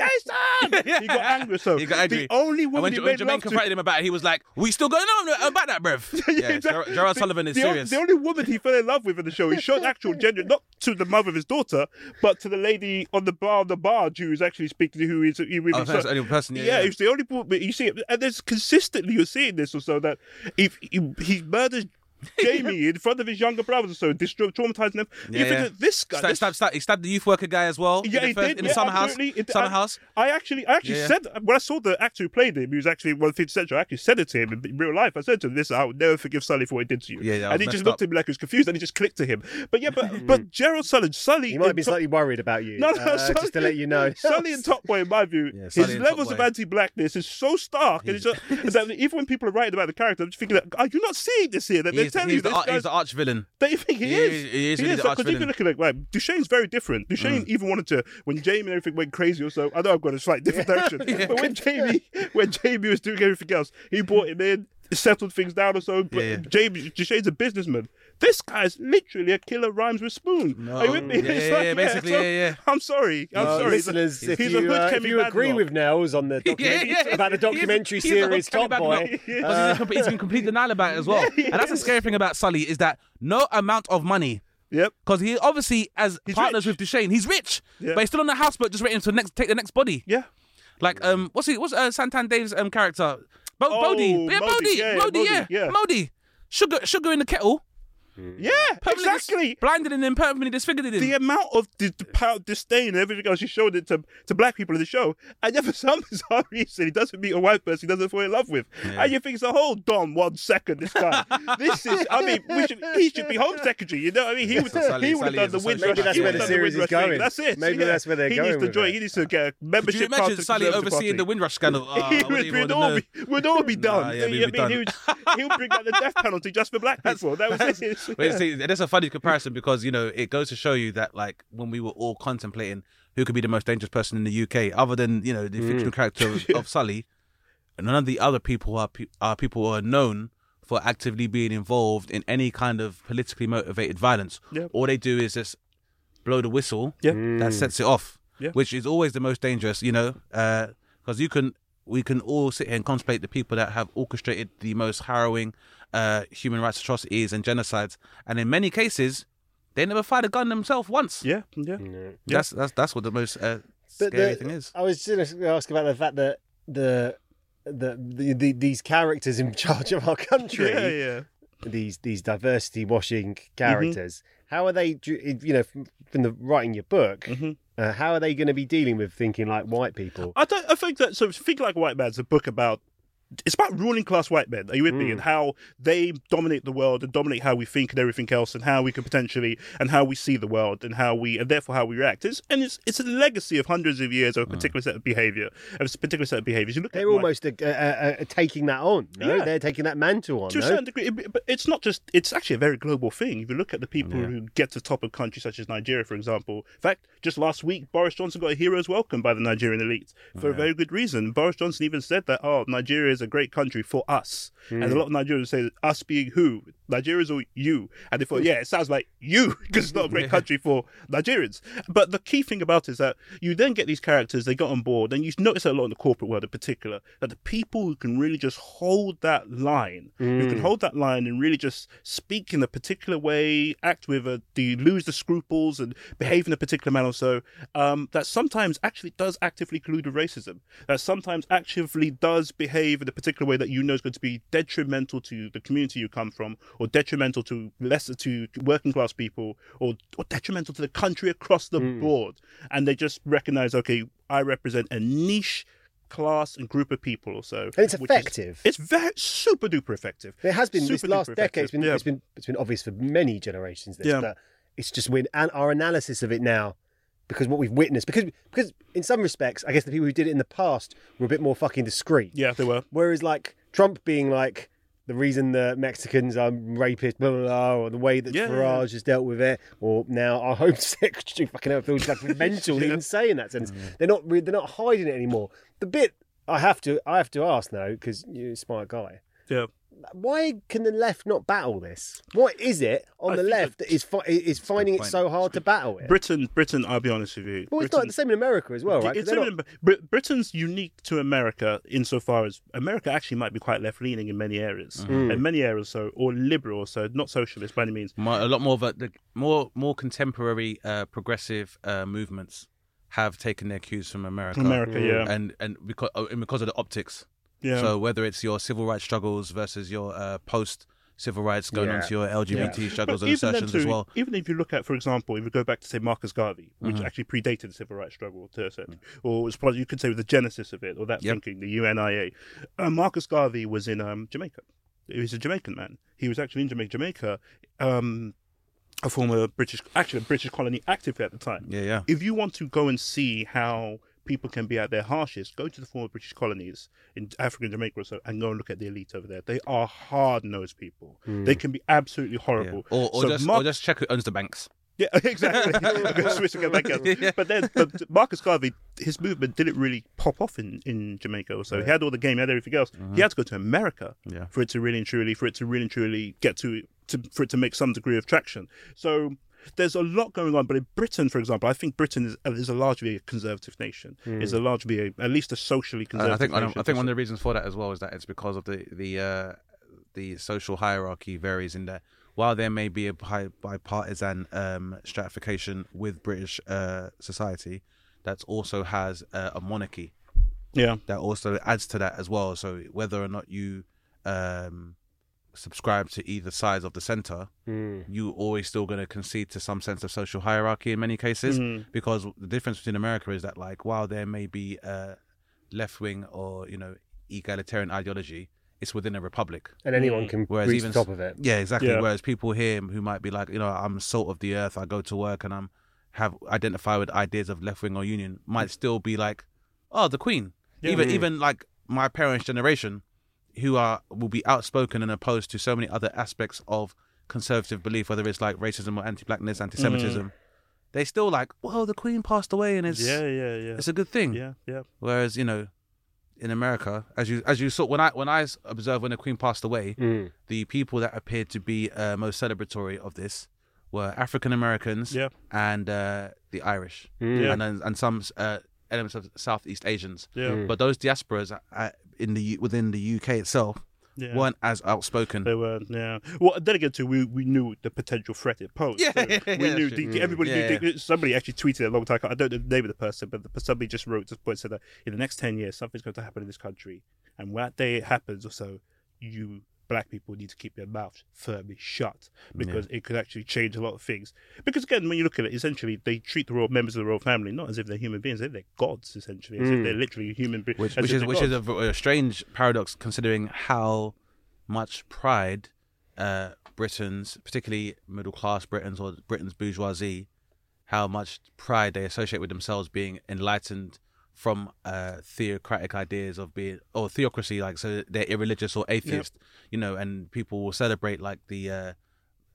Jason, he got angry. So He got angry. the only And woman when, he when made Jermaine love to. confronted him about it, he was like, "We still going on about that, bruv." Yeah, exactly. Gerard, Gerard Sullivan is the, serious. The only woman he fell in love with in the show, he showed actual gender, not to the mother of his daughter, but to the lady on the bar on the barge who is actually speaking to who is he really. Oh, that's the only person, yeah, yeah, yeah. it's the only. But you see, it, and there's consistently you're seeing this also that if he, he murders. Jamie in front of his younger brothers or so, destroy, traumatizing them. Yeah, you think yeah. that this guy, Stab- this stab- stab- he stabbed the youth worker guy as well. yeah, in the, he first- did. in the yeah, summer house. It- Summer I, house. I actually, I actually Yeah, yeah. said when I saw the actor who played him, he was actually one of the 50 Century. I actually said it to him in real life. I said to him, "This, I would never forgive Sully for what he did to you." Yeah, yeah, and he just looked up. at me like he was confused, and he just clicked to him. But yeah, but but Gerald Sully, Sully, He might be Top- slightly worried about you. No, no, uh, Sully, just to let you know. Sully and Top Boy, in my view, Yeah, his levels of anti-blackness is so stark, and it's just, that even when people are writing about the character, I'm just thinking, that, are you not seeing this here? That they're He's, telling he's you the, this he's the arch villain. don't you think he, He is? is- he is really the Because if you look at it, like Dushane's very different. Dushane mm. even wanted to when Jamie and everything went crazy. Or so I know I've got a slight different direction, but when Jamie when Jamie was doing everything else, he brought him in, settled things down or so. But Yeah, yeah. Jamie Dushane's a businessman. This guy's literally a killer rhymes with spoon. Are you with me? Yeah, yeah, like, yeah, basically, so- yeah, yeah. I'm sorry. I'm Uh, sorry. He's a- listeners, if he's a you, hood uh, if you agree Badenoch. with Nels on the documentary, Yeah, yeah. about the documentary he's series Kemi Top Boy, Badenoch. Because he's, in complete, he's in complete denial about it as well. and that's the scary thing about Sully is that no amount of money. Yep. Because he obviously, as He's partners rich. with Dushane, he's rich, Yeah. but he's still on the houseboat just waiting to next take the next body. Yeah. Like um, what's he? What's uh, Santan Dave's um character? Bo- Oh, Bodie, yeah, Modie, Bodie, yeah, Modie, Modie, yeah, yeah. Modie. Sugar, sugar in the kettle. Yeah. Permanently dis- Exactly. blinded and then permanently disfigured him. the amount of the, the power, disdain and everything else, he showed it to, to black people in the show. And yet, for some bizarre reason, he doesn't meet a white person he doesn't fall in love with. And you think, so hold on one second, this guy. this is, I mean, we should, he should be Home Secretary. You know what I mean? He would, Sully- he would have done the Windrush. Maybe that's he where the have done series is Windrush thing. going. That's it. Maybe yeah. that's where they're he going Needs to join, he needs to get a Could membership you card imagine to Sully Conservative overseeing Party. the Windrush scandal? Ah, he wouldn't would, even we'd, all be, we'd all be done. Nah, yeah, we'd be what I mean? He would, bring back the death penalty just for black people. That was it. But see, that's a funny comparison because you know it goes to show you that like when we were all contemplating who could be the most dangerous person in the UK, other than you know the mm. fictional character of, of Sully, none of the other people are pe- are people who are known for actively being involved in any kind of politically motivated violence. Yeah. All they do is just blow the whistle Yeah. that mm. sets it off, Yeah. which is always the most dangerous. You know, uh, because you can we can all sit here and contemplate the people that have orchestrated the most harrowing uh, human rights atrocities and genocides, and in many cases, they never fired a gun themselves once. Yeah, yeah. That's that's that's what the most uh, But scary the- thing is. I was going to ask about the fact that the the, the, the these characters in charge of our country, Yeah, yeah. these these diversity washing Mm-hmm. How are they? You know, from, the writing your book, Mm-hmm. uh, how are they going to be dealing with thinking like white people? I don't. I think that so. Think like white man's a book about. It's about ruling class white men. Are you with me? And how they dominate the world and dominate how we think and everything else, and how we can potentially and how we see the world and how we and therefore how we react. It's, and it's it's a legacy of hundreds of years of a particular set of behavior, of a particular set of behaviors. You look They're almost uh, uh, uh, taking that on. No, Yeah. they're taking that mantle on. to a certain degree, but it's not just. It's actually a very global thing. If you look at the people who get to the top of countries such as Nigeria, for example. In fact, just last week, Boris Johnson got a hero's welcome by the Nigerian elite for a very good reason. Boris Johnson even said that, "Oh, Nigeria is a great country for us," and a hmm. lot of Nigerians say, "Us being who? Nigerians or you? And they thought, yeah, it sounds like you because it's not a great country for Nigerians. But the key thing about it is that you then get these characters, they got on board, and you notice a lot in the corporate world in particular that the people who can really just hold that line, who can hold that line and really just speak in a particular way, act with a, you lose the scruples and behave in a particular manner, so um, that sometimes actually does actively collude with racism, that sometimes actively does behave in a particular way that you know is going to be detrimental to the community you come from, or detrimental to lesser to working class people, or, or detrimental to the country across the hmm. board, and they just recognize, okay, I represent a niche class and group of people or so. And it's which is- effective. it's very super duper effective. It has been this Super last duper decade. It's been, effective. it's been it's been obvious for many generations. This, Yeah. but it's just when and our analysis of it now, because what we've witnessed, because because in some respects, I guess the people who did it in the past were a bit more fucking discreet. Yeah, they were. Whereas like Trump being like the reason the Mexicans are rapists, blah blah blah, or the way that Yeah, yeah, has dealt with it, or now our Home Secretary fucking hell feels like mental to even say in that sentence. Mm. They're not re- they're not hiding it anymore. The bit I have to I have to ask now because you're a smart guy Yeah. Why can the left not battle this? What is it on I the left that- that is fi- is finding it so hard to battle it? Britain, Britain. I'll be honest with you. well, it's not the same in America as well, right? 'Cause It's not- Brit- Britain's unique to America insofar as America actually might be quite left leaning in many areas, Mm. in many areas so, or liberal, so not socialist by any means. Mo- a lot more of a, the more more contemporary uh, progressive uh, movements have taken their cues from America. America, yeah. and and because oh, and because of the optics. Yeah. So whether it's your civil rights struggles versus your uh, post civil rights going Yeah. on to your LGBT struggles But and assertions as well. Even if you look at, for example, if you go back to say Marcus Garvey, which Mm-hmm. actually predated the civil rights struggle to a certain, or was probably you could say with the genesis of it, or that. Yep. thinking, the UNIA. Uh, Marcus Garvey was in um, Jamaica. He was a Jamaican man. He was actually in Jamaica. Jamaica, um, a former British, actually a British colony, actively at the time. Yeah, yeah. If you want to go and see how people can be at their harshest, go to the former British colonies in Africa and Jamaica or so, and go and look at the elite over there. They are hard nosed people. Hmm. They can be absolutely yeah. horrible. Or, or So just Mar- or just check who owns the banks. yeah, exactly. I'm going to switch again back out. But then, but Marcus Garvey, his movement didn't really pop off in, in Jamaica. or So he had all the game, he had everything else. He uh-huh. had to go to America Yeah. for it to really and truly, for it to really and truly get to, to, for it to make some degree of traction. So there's a lot going on. But in Britain, for example, I think Britain is, is a largely a conservative nation. Is a largely, a, at least a socially And I conservative think I, nation. I think one of the reasons for that as well is that it's because of the the uh, the social hierarchy varies in that while there may be a bi- bipartisan um, stratification with British uh, society, that also has uh, a monarchy yeah. that also adds to that as well. So whether or not you um, subscribe to either sides of the center, mm. you always still going to concede to some sense of social hierarchy in many cases. Mm. Because the difference between America is that, like, while there may be a left wing or you know egalitarian ideology, it's within a republic. and anyone mm. can Whereas reach even the top of it. Yeah, exactly. Yeah. Whereas people here who might be like, you know, I'm salt of the earth. I go to work and I'm have identify with ideas of left wing or union. Might still be like, oh, the Queen. Even even like my parents' generation, who are will be outspoken and opposed to so many other aspects of conservative belief, whether it's like racism or anti-blackness, anti-Semitism. They still like, well, the Queen passed away and it's Yeah, yeah, yeah. it's a good thing. yeah, yeah. Whereas you know, in America, as you as you saw when I when I observed when the Queen passed away, the people that appeared to be uh, most celebratory of this were African Americans Yeah. and uh, the Irish, Yeah. and and some uh, elements of Southeast Asians. Yeah. But those diasporas uh, in the within the UK itself Yeah. weren't as outspoken. They were, yeah. Well, then again, too, we, we knew the potential threat it posed. Yeah, So yeah, we yeah, knew that's the, true. everybody. Yeah, knew, Somebody actually tweeted a long time. ago, I don't know the name of the person, but the, somebody just wrote this point said that in the next ten years something's going to happen in this country, and when that day it happens, or so you black people need to keep their mouths firmly shut because it could actually change a lot of things. Because again, when you look at it, essentially they treat the royal members of the royal family not as if they're human beings, they're gods, essentially, as if they're literally human beings. which, which is which is a, a strange paradox considering how much pride uh, Britons, particularly middle class Britons or Britain's bourgeoisie, how much pride they associate with themselves being enlightened from uh, theocratic ideas of being or theocracy, like so they're irreligious or atheist, you know, and people will celebrate like the uh,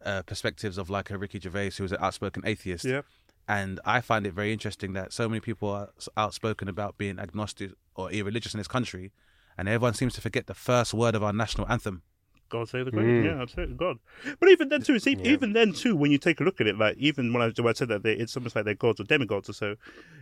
uh, perspectives of like a Ricky Gervais who was an outspoken atheist. Yeah. And I find it very interesting that so many people are outspoken about being agnostic or irreligious in this country, and everyone seems to forget the first word of our national anthem. God save the Queen. Yeah, absolutely. God. But even then, too, it's e- even then, too, when you take a look at it, like, even when I, when I said that they, it's almost like they're gods or demigods or so,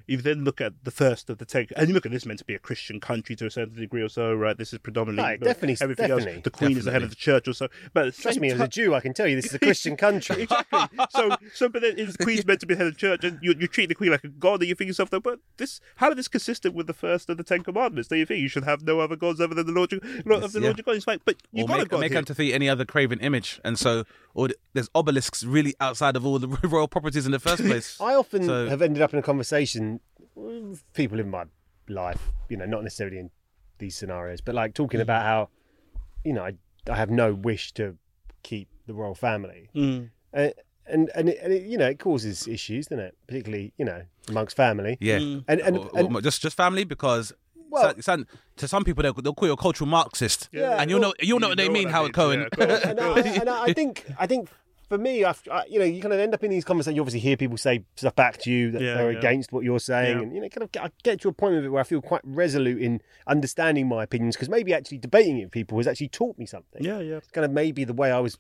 you then look at the first of the ten, and you look at this meant to be a Christian country to a certain degree or so, right? This is predominantly. Right, definitely, Everything definitely. else, the Queen is the head of the church or so. But at Trust same me, as a Jew, I can tell you this is a Christian country. exactly. So, so, but then if the Queen's meant to be the head of the church, and you, you treat the Queen like a god, and you think to yourself, though, but this, how is this consistent with the first of the Ten Commandments? Do you think you should have no other gods other than the Lord, your- Lord of the yeah. Lord your God? It's like, but you or got a make, god make here. unto thee any other craven image, and so or there's obelisks really outside of all the royal properties in the first place. I often So- have ended up in a conversation with people in my life, you know, not necessarily in these scenarios, but like talking about how, you know, I, I have no wish to keep the royal family. Mm. Uh, and and it, and it, you know it causes issues, doesn't it? Particularly you know amongst family. Yeah, Mm. And and, Or- and just just family because. Well- so- so- to some people, they'll, they'll call you a cultural Marxist, Yeah, and you'll well- know you'll know You what they know mean, what Howard that Cohen. yeah, and, I, and I, I think I think for me, I've, I, you know, you kind of end up in these conversations. You obviously hear people say stuff back to you that Yeah, they're yeah. against what you're saying, Yeah. and you know, kind of get, I get to a point of it where I feel quite resolute in understanding my opinions because maybe actually debating it with people has actually taught me something. Yeah, yeah. It's kind of maybe the way I was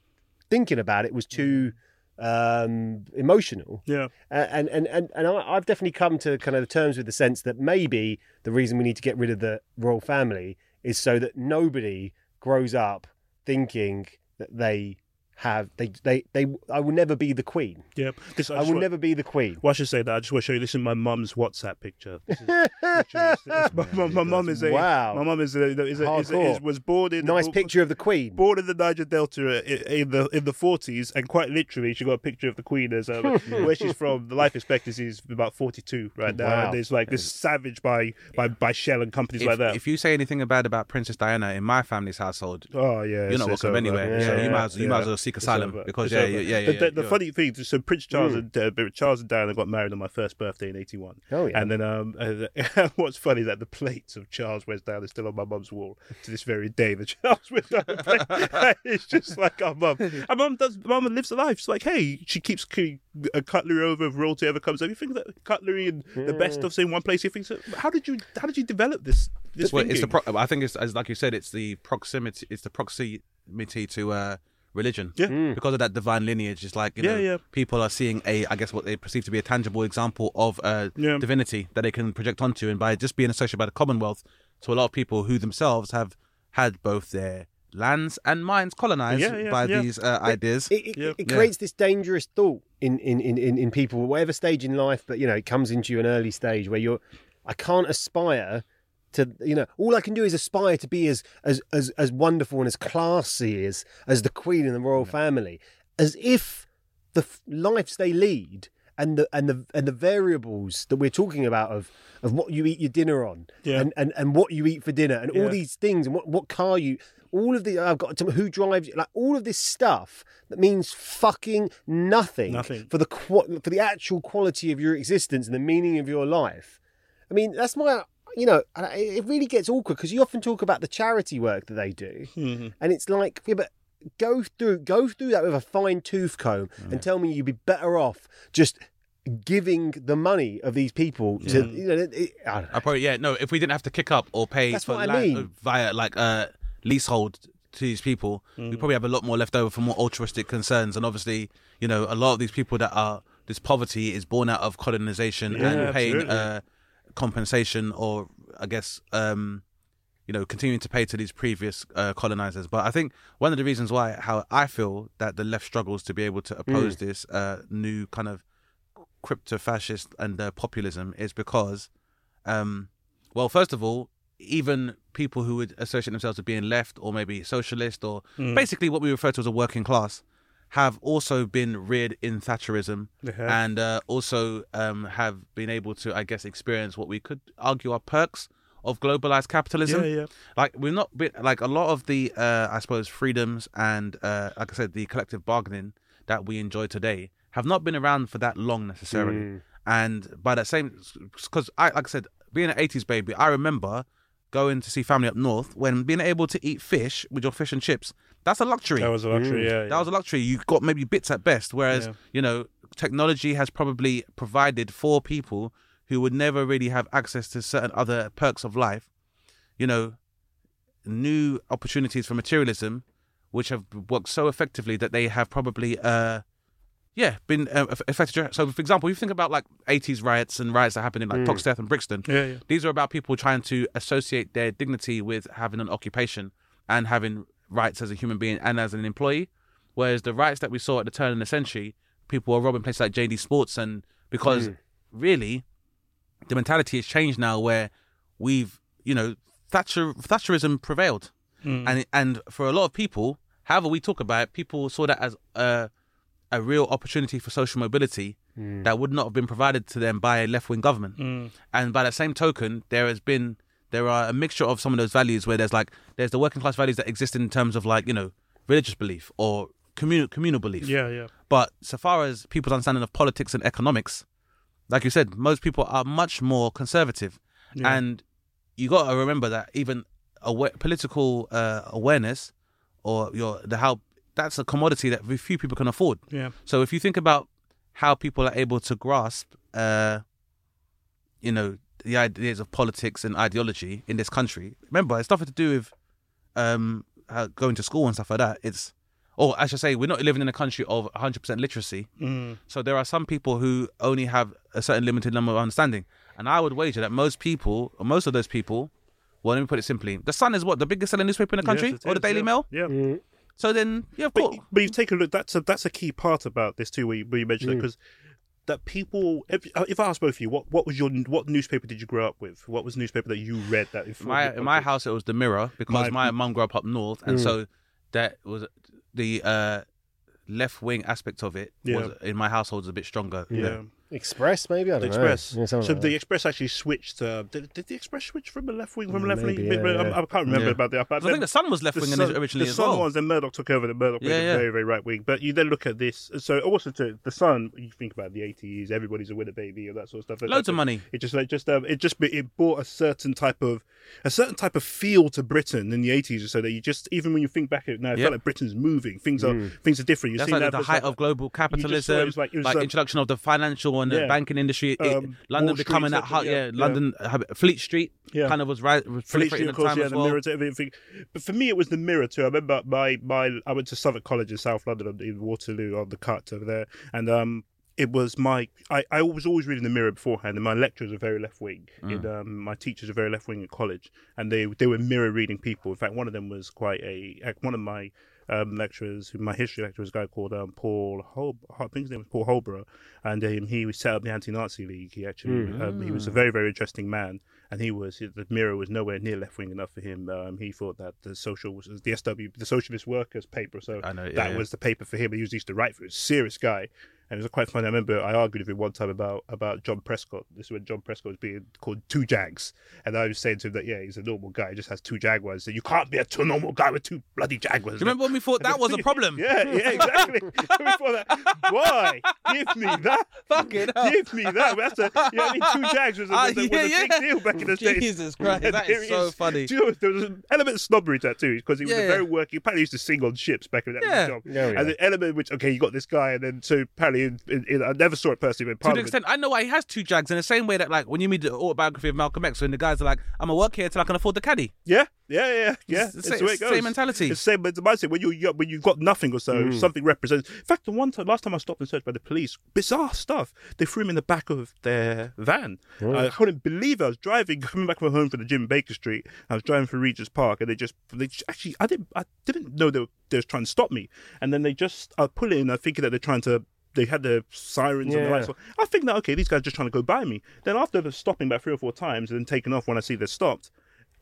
thinking about it was too um, emotional. Yeah. And and and and I, I've definitely come to kind of the terms with the sense that maybe the reason we need to get rid of the royal family is so that nobody grows up thinking that they have they they they I will never be the queen. Yep. This, I just will wa- never be the queen. Well, I should say that. I just want to show you. This is my mum's WhatsApp picture. This is, literally- it's- my, my, my mum is a. Wow. My mum is a, is a, is a, is Hardcore. was born in Nice bo- picture of the queen. Born in the Niger Delta i- in the in the forties, and quite literally, she got a picture of the Queen as um, where she's from. The life expectancy is about forty two right now, Wow. and it's like this savage by by by Shell and companies if, like that. if you say anything bad about Princess Diana in my family's household, Oh yeah, you're not welcome over. anywhere. Yeah, so you yeah, might as, you might as well seek asylum over. because It's yeah, yeah, yeah, yeah. The, the, the funny thing, is, so Prince Charles and uh, Charles and Diana got married on my first birthday in '81. Oh, yeah. And then um, uh, what's funny is that the plates of Charles West Down is still on my mum's wall to this very day. The Charles West Down plate. it's just like our mum. Our mum does. Mum lives a life. She's like, hey, she keeps cu- a cutlery over if royalty ever comes over. You think that cutlery and the best stuff's in one place? You think so? How did you? How did you develop this? This well, it's the pro- I think it's as like you said, it's the proximity. It's the proximity to uh, religion. Yeah. Because of that divine lineage, it's like you know, Yeah, yeah. people are seeing a, I guess, what they perceive to be a tangible example of uh, Yeah. divinity that they can project onto, and by just being associated by the Commonwealth, to a lot of people who themselves have had both their lands and minds colonized Yeah, yeah, by yeah. these uh, ideas. It, it, Yeah. it Yeah. creates this dangerous thought in, in, in, in, in people, whatever stage in life, but you know, it comes into you an early stage where you're, I can't aspire to, you know, all I can do is aspire to be as as as, as wonderful and as classy as as the Queen and the royal family, as if the f- lives they lead and the and the and the variables that we're talking about of of what you eat your dinner on Yeah. and, and and what you eat for dinner and Yeah. all these things and what what car you all of the I've got to, who drives like all of this stuff that means fucking nothing, Nothing. for the for the actual quality of your existence and the meaning of your life. I mean, that's my you know, it really gets awkward because you often talk about the charity work that they do, Mm-hmm. and it's like, yeah, but go through go through that with a fine tooth comb and tell me you'd be better off just giving the money of these people to you know. It, I don't know. I probably yeah no. If we didn't have to kick up or pay That's for what I land mean. via like uh, leasehold to these people, Mm. we probably have a lot more left over for more altruistic concerns. And obviously, you know, a lot of these people that are this poverty is born out of colonization Yeah, and paying absolutely. uh, compensation or I guess um, you know continuing to pay to these previous uh, colonizers. But I think one of the reasons why how I feel that the left struggles to be able to oppose this uh, new kind of crypto fascist and uh, populism is because um, well, first of all, even people who would associate themselves with being left or maybe socialist or basically what we refer to as a working class have also been reared in Thatcherism have. and uh, also um, have been able to, I guess, experience what we could argue are perks of globalized capitalism. Yeah, yeah. Like we've not been like a lot of the, uh, I suppose, freedoms and, uh, like I said, the collective bargaining that we enjoy today have not been around for that long necessarily. And by that same, because I, like I said, being an '80s baby, I remember going to see family up north when being able to eat fish with your fish and chips. That's a luxury. That was a luxury. Yeah, That was a luxury. You got maybe bits at best. Whereas, Yeah. you know, technology has probably provided for people who would never really have access to certain other perks of life, you know, new opportunities for materialism which have worked so effectively that they have probably, uh, yeah, been uh, eff- effective. So, for example, you think about like 80s riots and riots that happened in like Toxteth and Brixton. Yeah, yeah. These are about people trying to associate their dignity with having an occupation and having rights as a human being and as an employee. Whereas the rights that we saw at the turn of the century, people were robbing places like JD Sports, and because mm. really, the mentality has changed now, where we've, you know, Thatcher Thatcherism prevailed, mm. and and for a lot of people, however we talk about it, people saw that as a a real opportunity for social mobility mm. that would not have been provided to them by a left wing government. And by that same token, there has been there are a mixture of some of those values where there's like there's the working class values that exist in terms of like you know religious belief or communal communal belief. Yeah, yeah. But so far as people's understanding of politics and economics, like you said, most people are much more conservative, yeah. and you got to remember that even awa- political uh, awareness or your the how that's a commodity that very few people can afford. Yeah. So if you think about how people are able to grasp, uh, you know, the ideas of politics and ideology in this country, remember it's nothing to do with um, going to school and stuff like that. It's or I should say, we're not living in a country of 100% literacy. Mm. So there are some people who only have a certain limited number of understanding. And I would wager that most people, or most of those people, well, let me put it simply: the Sun is what the biggest selling newspaper in the country, Yes, it or the Daily yeah. Mail. Yeah. So then, yeah, of But, course. but you take a look. That's a that's a key part about this too. Where you, where you mentioned it because that people. If, if I ask both of you, what what was your what newspaper did you grow up with? What was the newspaper that you read that informed my in my house it was the Mirror because My- my, mum grew up up north, and so that was the uh, left wing aspect of it was in my household was a bit stronger. Yeah. Express, maybe I The don't know. Express. Yeah, so like the that. Express actually switched. Uh, did, did the Express switch from a left wing from a Mm, left wing? maybe, yeah, I. I can't remember Yeah. about that. But 'Cause I think the Sun was left wing Sun- originally the as Sun well. was then Murdoch took over. The Murdoch Yeah, was yeah. very very right wing. But you then look at this. So also to the Sun, you think about the eighties. Everybody's a winner baby and that sort of stuff. Loads of money. It just like just um, it just it brought a certain type of a certain type of feel to Britain in the eighties, so that you just even when you think back at it now, it Yep. felt like Britain's moving. Things are things are different. You That's see like that the height like- of global you it capitalism, was like, it was like like- introduction of the financial and the Yeah. banking industry. It- Um, London becoming that hut, yeah, yeah. London uh, Fleet Street Yeah. kind of was right, was Fleet Street, of the course, time yeah, the well. mirror to everything. But for me, it was the mirror too. I remember my my I went to Southwark College in South London in Waterloo on the cut over there, and um, it was my I, I was always reading the mirror beforehand, and my lecturers are very left wing. In um, my teachers are very left wing at college, and they they were mirror reading people. In fact, one of them was quite a one of my um, lecturers, my history lecturer was a guy called um, Paul Hol- I think his name was Paul Holborow, and um, he set up the Anti-Nazi League. He actually um, he was a very very interesting man, and he was the Mirror was nowhere near left wing enough for him. Um, he thought that the social was the SW the Socialist Workers paper, so I know, yeah, that yeah. was the paper for him. He used to write for. A serious guy. And it was quite funny. I remember I argued with him one time about about John Prescott. This is when John Prescott was being called two Jags, and I was saying to him that yeah, he's a normal guy. He just has two Jaguars. So you can't be a two normal guy with two bloody Jaguars. Do you remember when we thought that was a problem? Yeah, yeah, exactly. Before that, why give me that? Fucking hell. give me that. That's a, yeah, I mean, two Jags ah, was a, was a, was yeah, a yeah. big deal back in the days. Jesus Christ, And that here is he so funny. You know, there was an element of snobbery to that too, because he was Yeah, a yeah. very working. Apparently, he used to sing on ships back in that Yeah. job. Yeah, yeah. And the element which okay, you got this guy, and then so apparently, in, in, in, I never saw it personally, but in To the extent, I know why he has two jags in the same way that, like, when you read the autobiography of Malcolm X, when the guys are like, "I'm gonna work here till I can afford the caddy." Yeah, yeah, yeah, yeah. It's the It's, same- the way it it's the goes. same mentality. It's the same it's the mindset when you you- when you've got nothing or so, hmm. something represents. In fact, the one time, last time I stopped and searched by the police, bizarre stuff. They threw him in the back of their van. I couldn't believe it. I was driving, coming back from home from the gym Baker Street. I was driving through Regent's Park, and they just they just, actually I didn't I didn't know they were, they were trying to stop me, and then they just I pull in, I thinking that they're trying to. They had the sirens and the Yeah. lights. on. I think that okay, these guys are just trying to go by me. Then after stopping about three or four times and then taking off when I see they're stopped,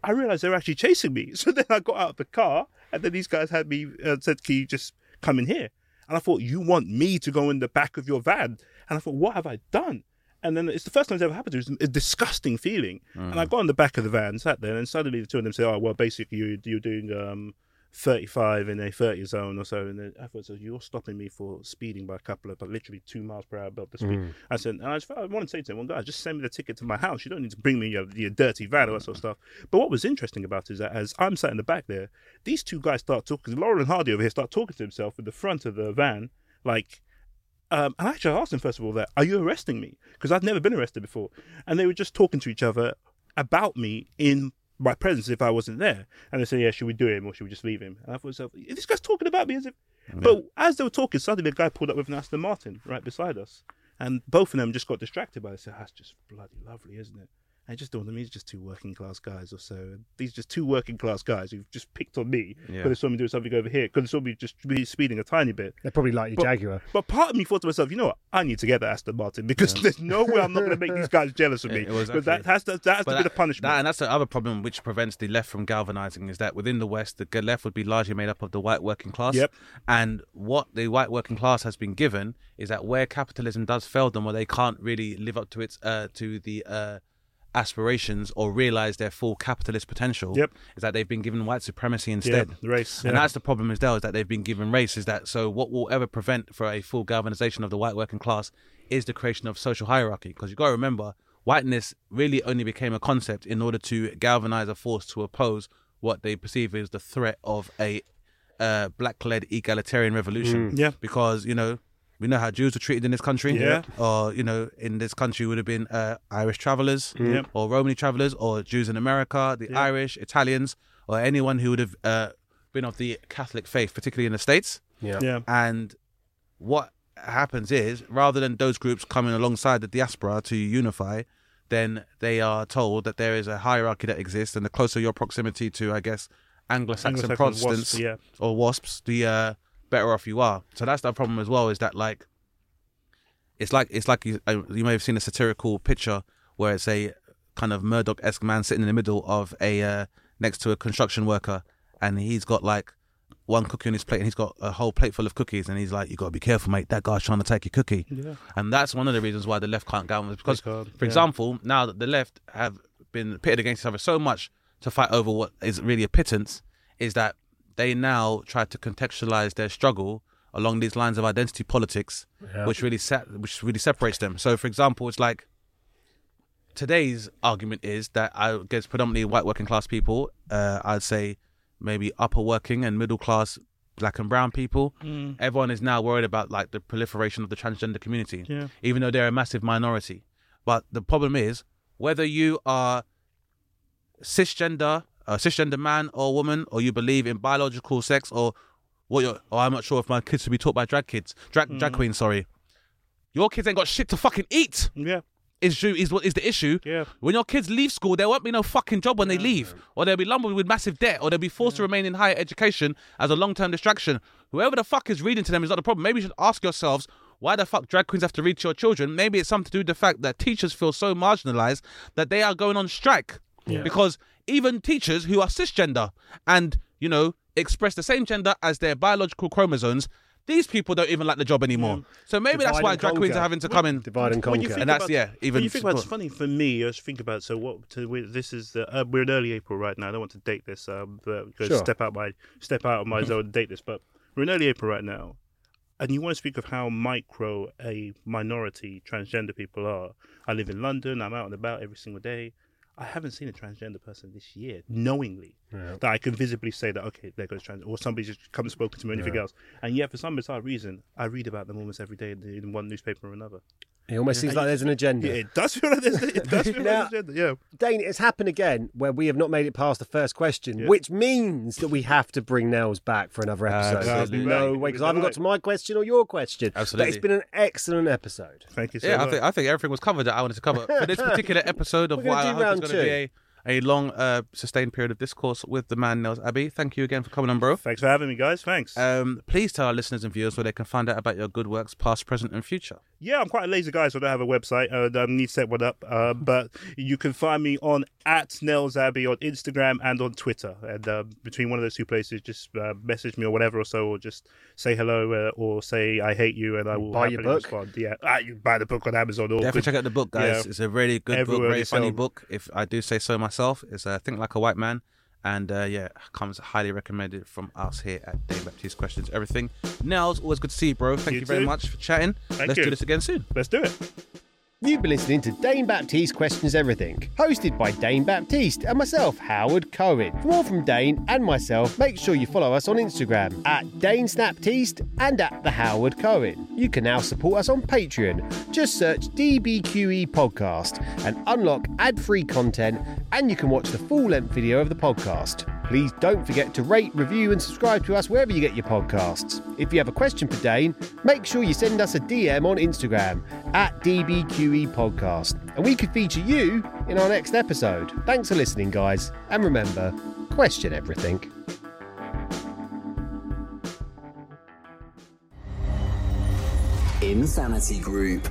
I realized they're actually chasing me. So then I got out of the car, and then these guys had me uh, said, "Can you just come in here?" And I thought, "You want me to go in the back of your van?" And I thought, "What have I done?" And then it's the first time it's ever happened. It was a disgusting feeling. And I got in the back of the van, sat there, and suddenly the two of them say, "Oh, well, basically you, you're doing um, 35 in a 30 zone or so." And then I thought, you're stopping me for speeding by a couple of, but literally two miles per hour above the speed." I said, and I, just, I wanted to say to him, "Well, guys, just send me the ticket to my house. You don't need to bring me your, your dirty van or that sort of stuff." But what was interesting about it is that as I'm sat in the back there, these two guys start talking. Laurel and Hardy over here start talking to himself in the front of the van, like. Um, and actually, I asked him first of all that, "Are you arresting me?" Because I'd never been arrested before, and they were just talking to each other about me in my presence if I wasn't there. And they said, yeah, should we do him or should we just leave him? And I thought myself, this guy's talking about me as if. But as they were talking, suddenly a guy pulled up with an Aston Martin right beside us. And both of them just got distracted by it. I said, that's just bloody lovely, isn't it? And it just dawned on me, it's just two working class guys or so. These are just two working class guys who've just picked on me. Yeah. Could have saw me doing something over here. Could have saw me just be speeding a tiny bit. They're probably like your But- Jaguar. But part of me thought to myself, you know what? I need to get that Aston Martin because there's no way I'm not going to make these guys jealous of me. It- it was Because that has to, that has to But be the punishment. that- and that's the other problem which prevents the left from galvanizing is that within the West, the left would be largely made up of the white working class. Yep. And what the white working class has been given is that where capitalism does fail them, where they can't really live up to its uh, to the uh, aspirations or realize their full capitalist potential, Yep. is that they've been given white supremacy instead. the race, And that's the problem as well, is that they've been given race. Is that so? What will ever prevent for a full galvanization of the white working class is the creation of social hierarchy. Because you got to remember, whiteness really only became a concept in order to galvanize a force to oppose what they perceive as the threat of a uh, black-led egalitarian revolution. Mm. Yeah. Because you know. We know how Jews were treated in this country. Yeah. Or, you know, in this country would have been uh, Irish travelers Yep. or Romany travelers or Jews in America, the Irish, Italians, or anyone who would have uh, been of the Catholic faith, particularly in the States. Yeah. yeah. And what happens is, rather than those groups coming alongside the diaspora to unify, then they are told that there is a hierarchy that exists, and the closer your proximity to, I guess, Anglo-Saxon, Anglo-Saxon Protestants wasps, yeah. or wasps, the uh, better off you are. So that's the problem as well. Is that like, it's like it's like you, uh, you may have seen a satirical picture where it's a kind of Murdoch-esque man sitting in the middle of a uh, next to a construction worker, and he's got like one cookie on his plate, and he's got a whole plate full of cookies, and he's like, "You got to be careful, mate. That guy's trying to take your cookie." Yeah. And that's one of the reasons why the left can't go on because, can't, for yeah. example, now that the left have been pitted against each other so much to fight over what is really a pittance, is that they now try to contextualize their struggle along these lines of identity politics, which really se- which really separates them. So, for example, it's like today's argument is that I guess predominantly white working class people, uh, I'd say maybe upper working and middle class black and brown people, everyone is now worried about like the proliferation of the transgender community, Yeah. even though they're a massive minority. But the problem is whether you are cisgender, a cisgender man or woman, or you believe in biological sex, or what you're, or I'm not sure if my kids should be taught by drag kids, drag drag mm. queens. Sorry, your kids ain't got shit to fucking eat Yeah. is is what is the issue. Yeah. When your kids leave school, there won't be no fucking job when they leave, or they'll be lumbered with massive debt, or they'll be forced to remain in higher education as a long term distraction. Whoever the fuck is reading to them is not the problem. Maybe you should ask yourselves why the fuck drag queens have to read to your children. Maybe it's something to do with the fact that teachers feel so marginalized that they are going on strike because even teachers who are cisgender and you know express the same gender as their biological chromosomes. These people don't even like the job anymore. So maybe that's why drag queens are having to come in. Divide and conquer. And that's- about- yeah, even you think about it's funny for me. I just think about so what. To, this is the, uh, we're in early April right now. I don't want to date this, um, but Sure. step out my step out of my zone and date this. But we're in early April right now, and you want to speak of how micro a minority transgender people are. I live in London. I'm out and about every single day. I haven't seen a transgender person this year, knowingly, that I can visibly say that okay, there goes trans, or somebody's just come and spoken to me, or anything else. And yet, for some bizarre reason, I read about them almost every day in, in one newspaper or another. It almost seems like there's an agenda. Yeah, it does feel like there's, it does feel Now- like there's agenda. Yeah. Dane, it's happened again where we have not made it past the first question, Yeah. which means that we have to bring Nels back for another episode. Absolutely. There's no Right. way, because I haven't got to my question or your question. But Absolutely. it's been an excellent episode. Thank you so Yeah, I think I think everything was covered that I wanted to cover for this particular episode of We're gonna what I hope is round going to be a, a long, uh, sustained period of discourse with the man Nels Abbey. Thank you again for coming on, bro. Thanks for having me, guys. Thanks. Um, please tell our listeners and viewers where they can find out about your good works, past, present, and future. Yeah, I'm quite a lazy guy, so I don't have a website. Uh, I need to set one up. Uh, but you can find me on at Nels Abbey on Instagram and on Twitter. And uh, between one of those two places, just uh, message me or whatever or so, or just say hello uh, or say I hate you, and I will Buy your book. respond. Yeah, ah, you buy the book on Amazon. Or Definitely good- check out the book, guys. Yeah. It's a really good book, very funny book. If I do say so myself, it's uh, Think Like a White Man. And uh, yeah, comes highly recommended from us here at Dane Baptiste Questions Everything. Nels, always good to see you, bro. Thank you, You very much for chatting. Thank Let's you. do this again soon. Let's do it. You've been listening to Dane Baptiste Questions Everything, hosted by Dane Baptiste and myself, Howard Cohen. For more from Dane and myself, make sure you follow us on Instagram at Dane and at The Howard Cohen. You can now support us on Patreon. Just search DBQE Podcast and unlock ad free content, and you can watch the full length video of the podcast. Please don't forget to rate, review, and subscribe to us wherever you get your podcasts. If you have a question for Dane, make sure you send us a DM on Instagram at DBQE Podcast, and we could feature you in our next episode. Thanks for listening, guys, and remember, question everything. Insanity Group.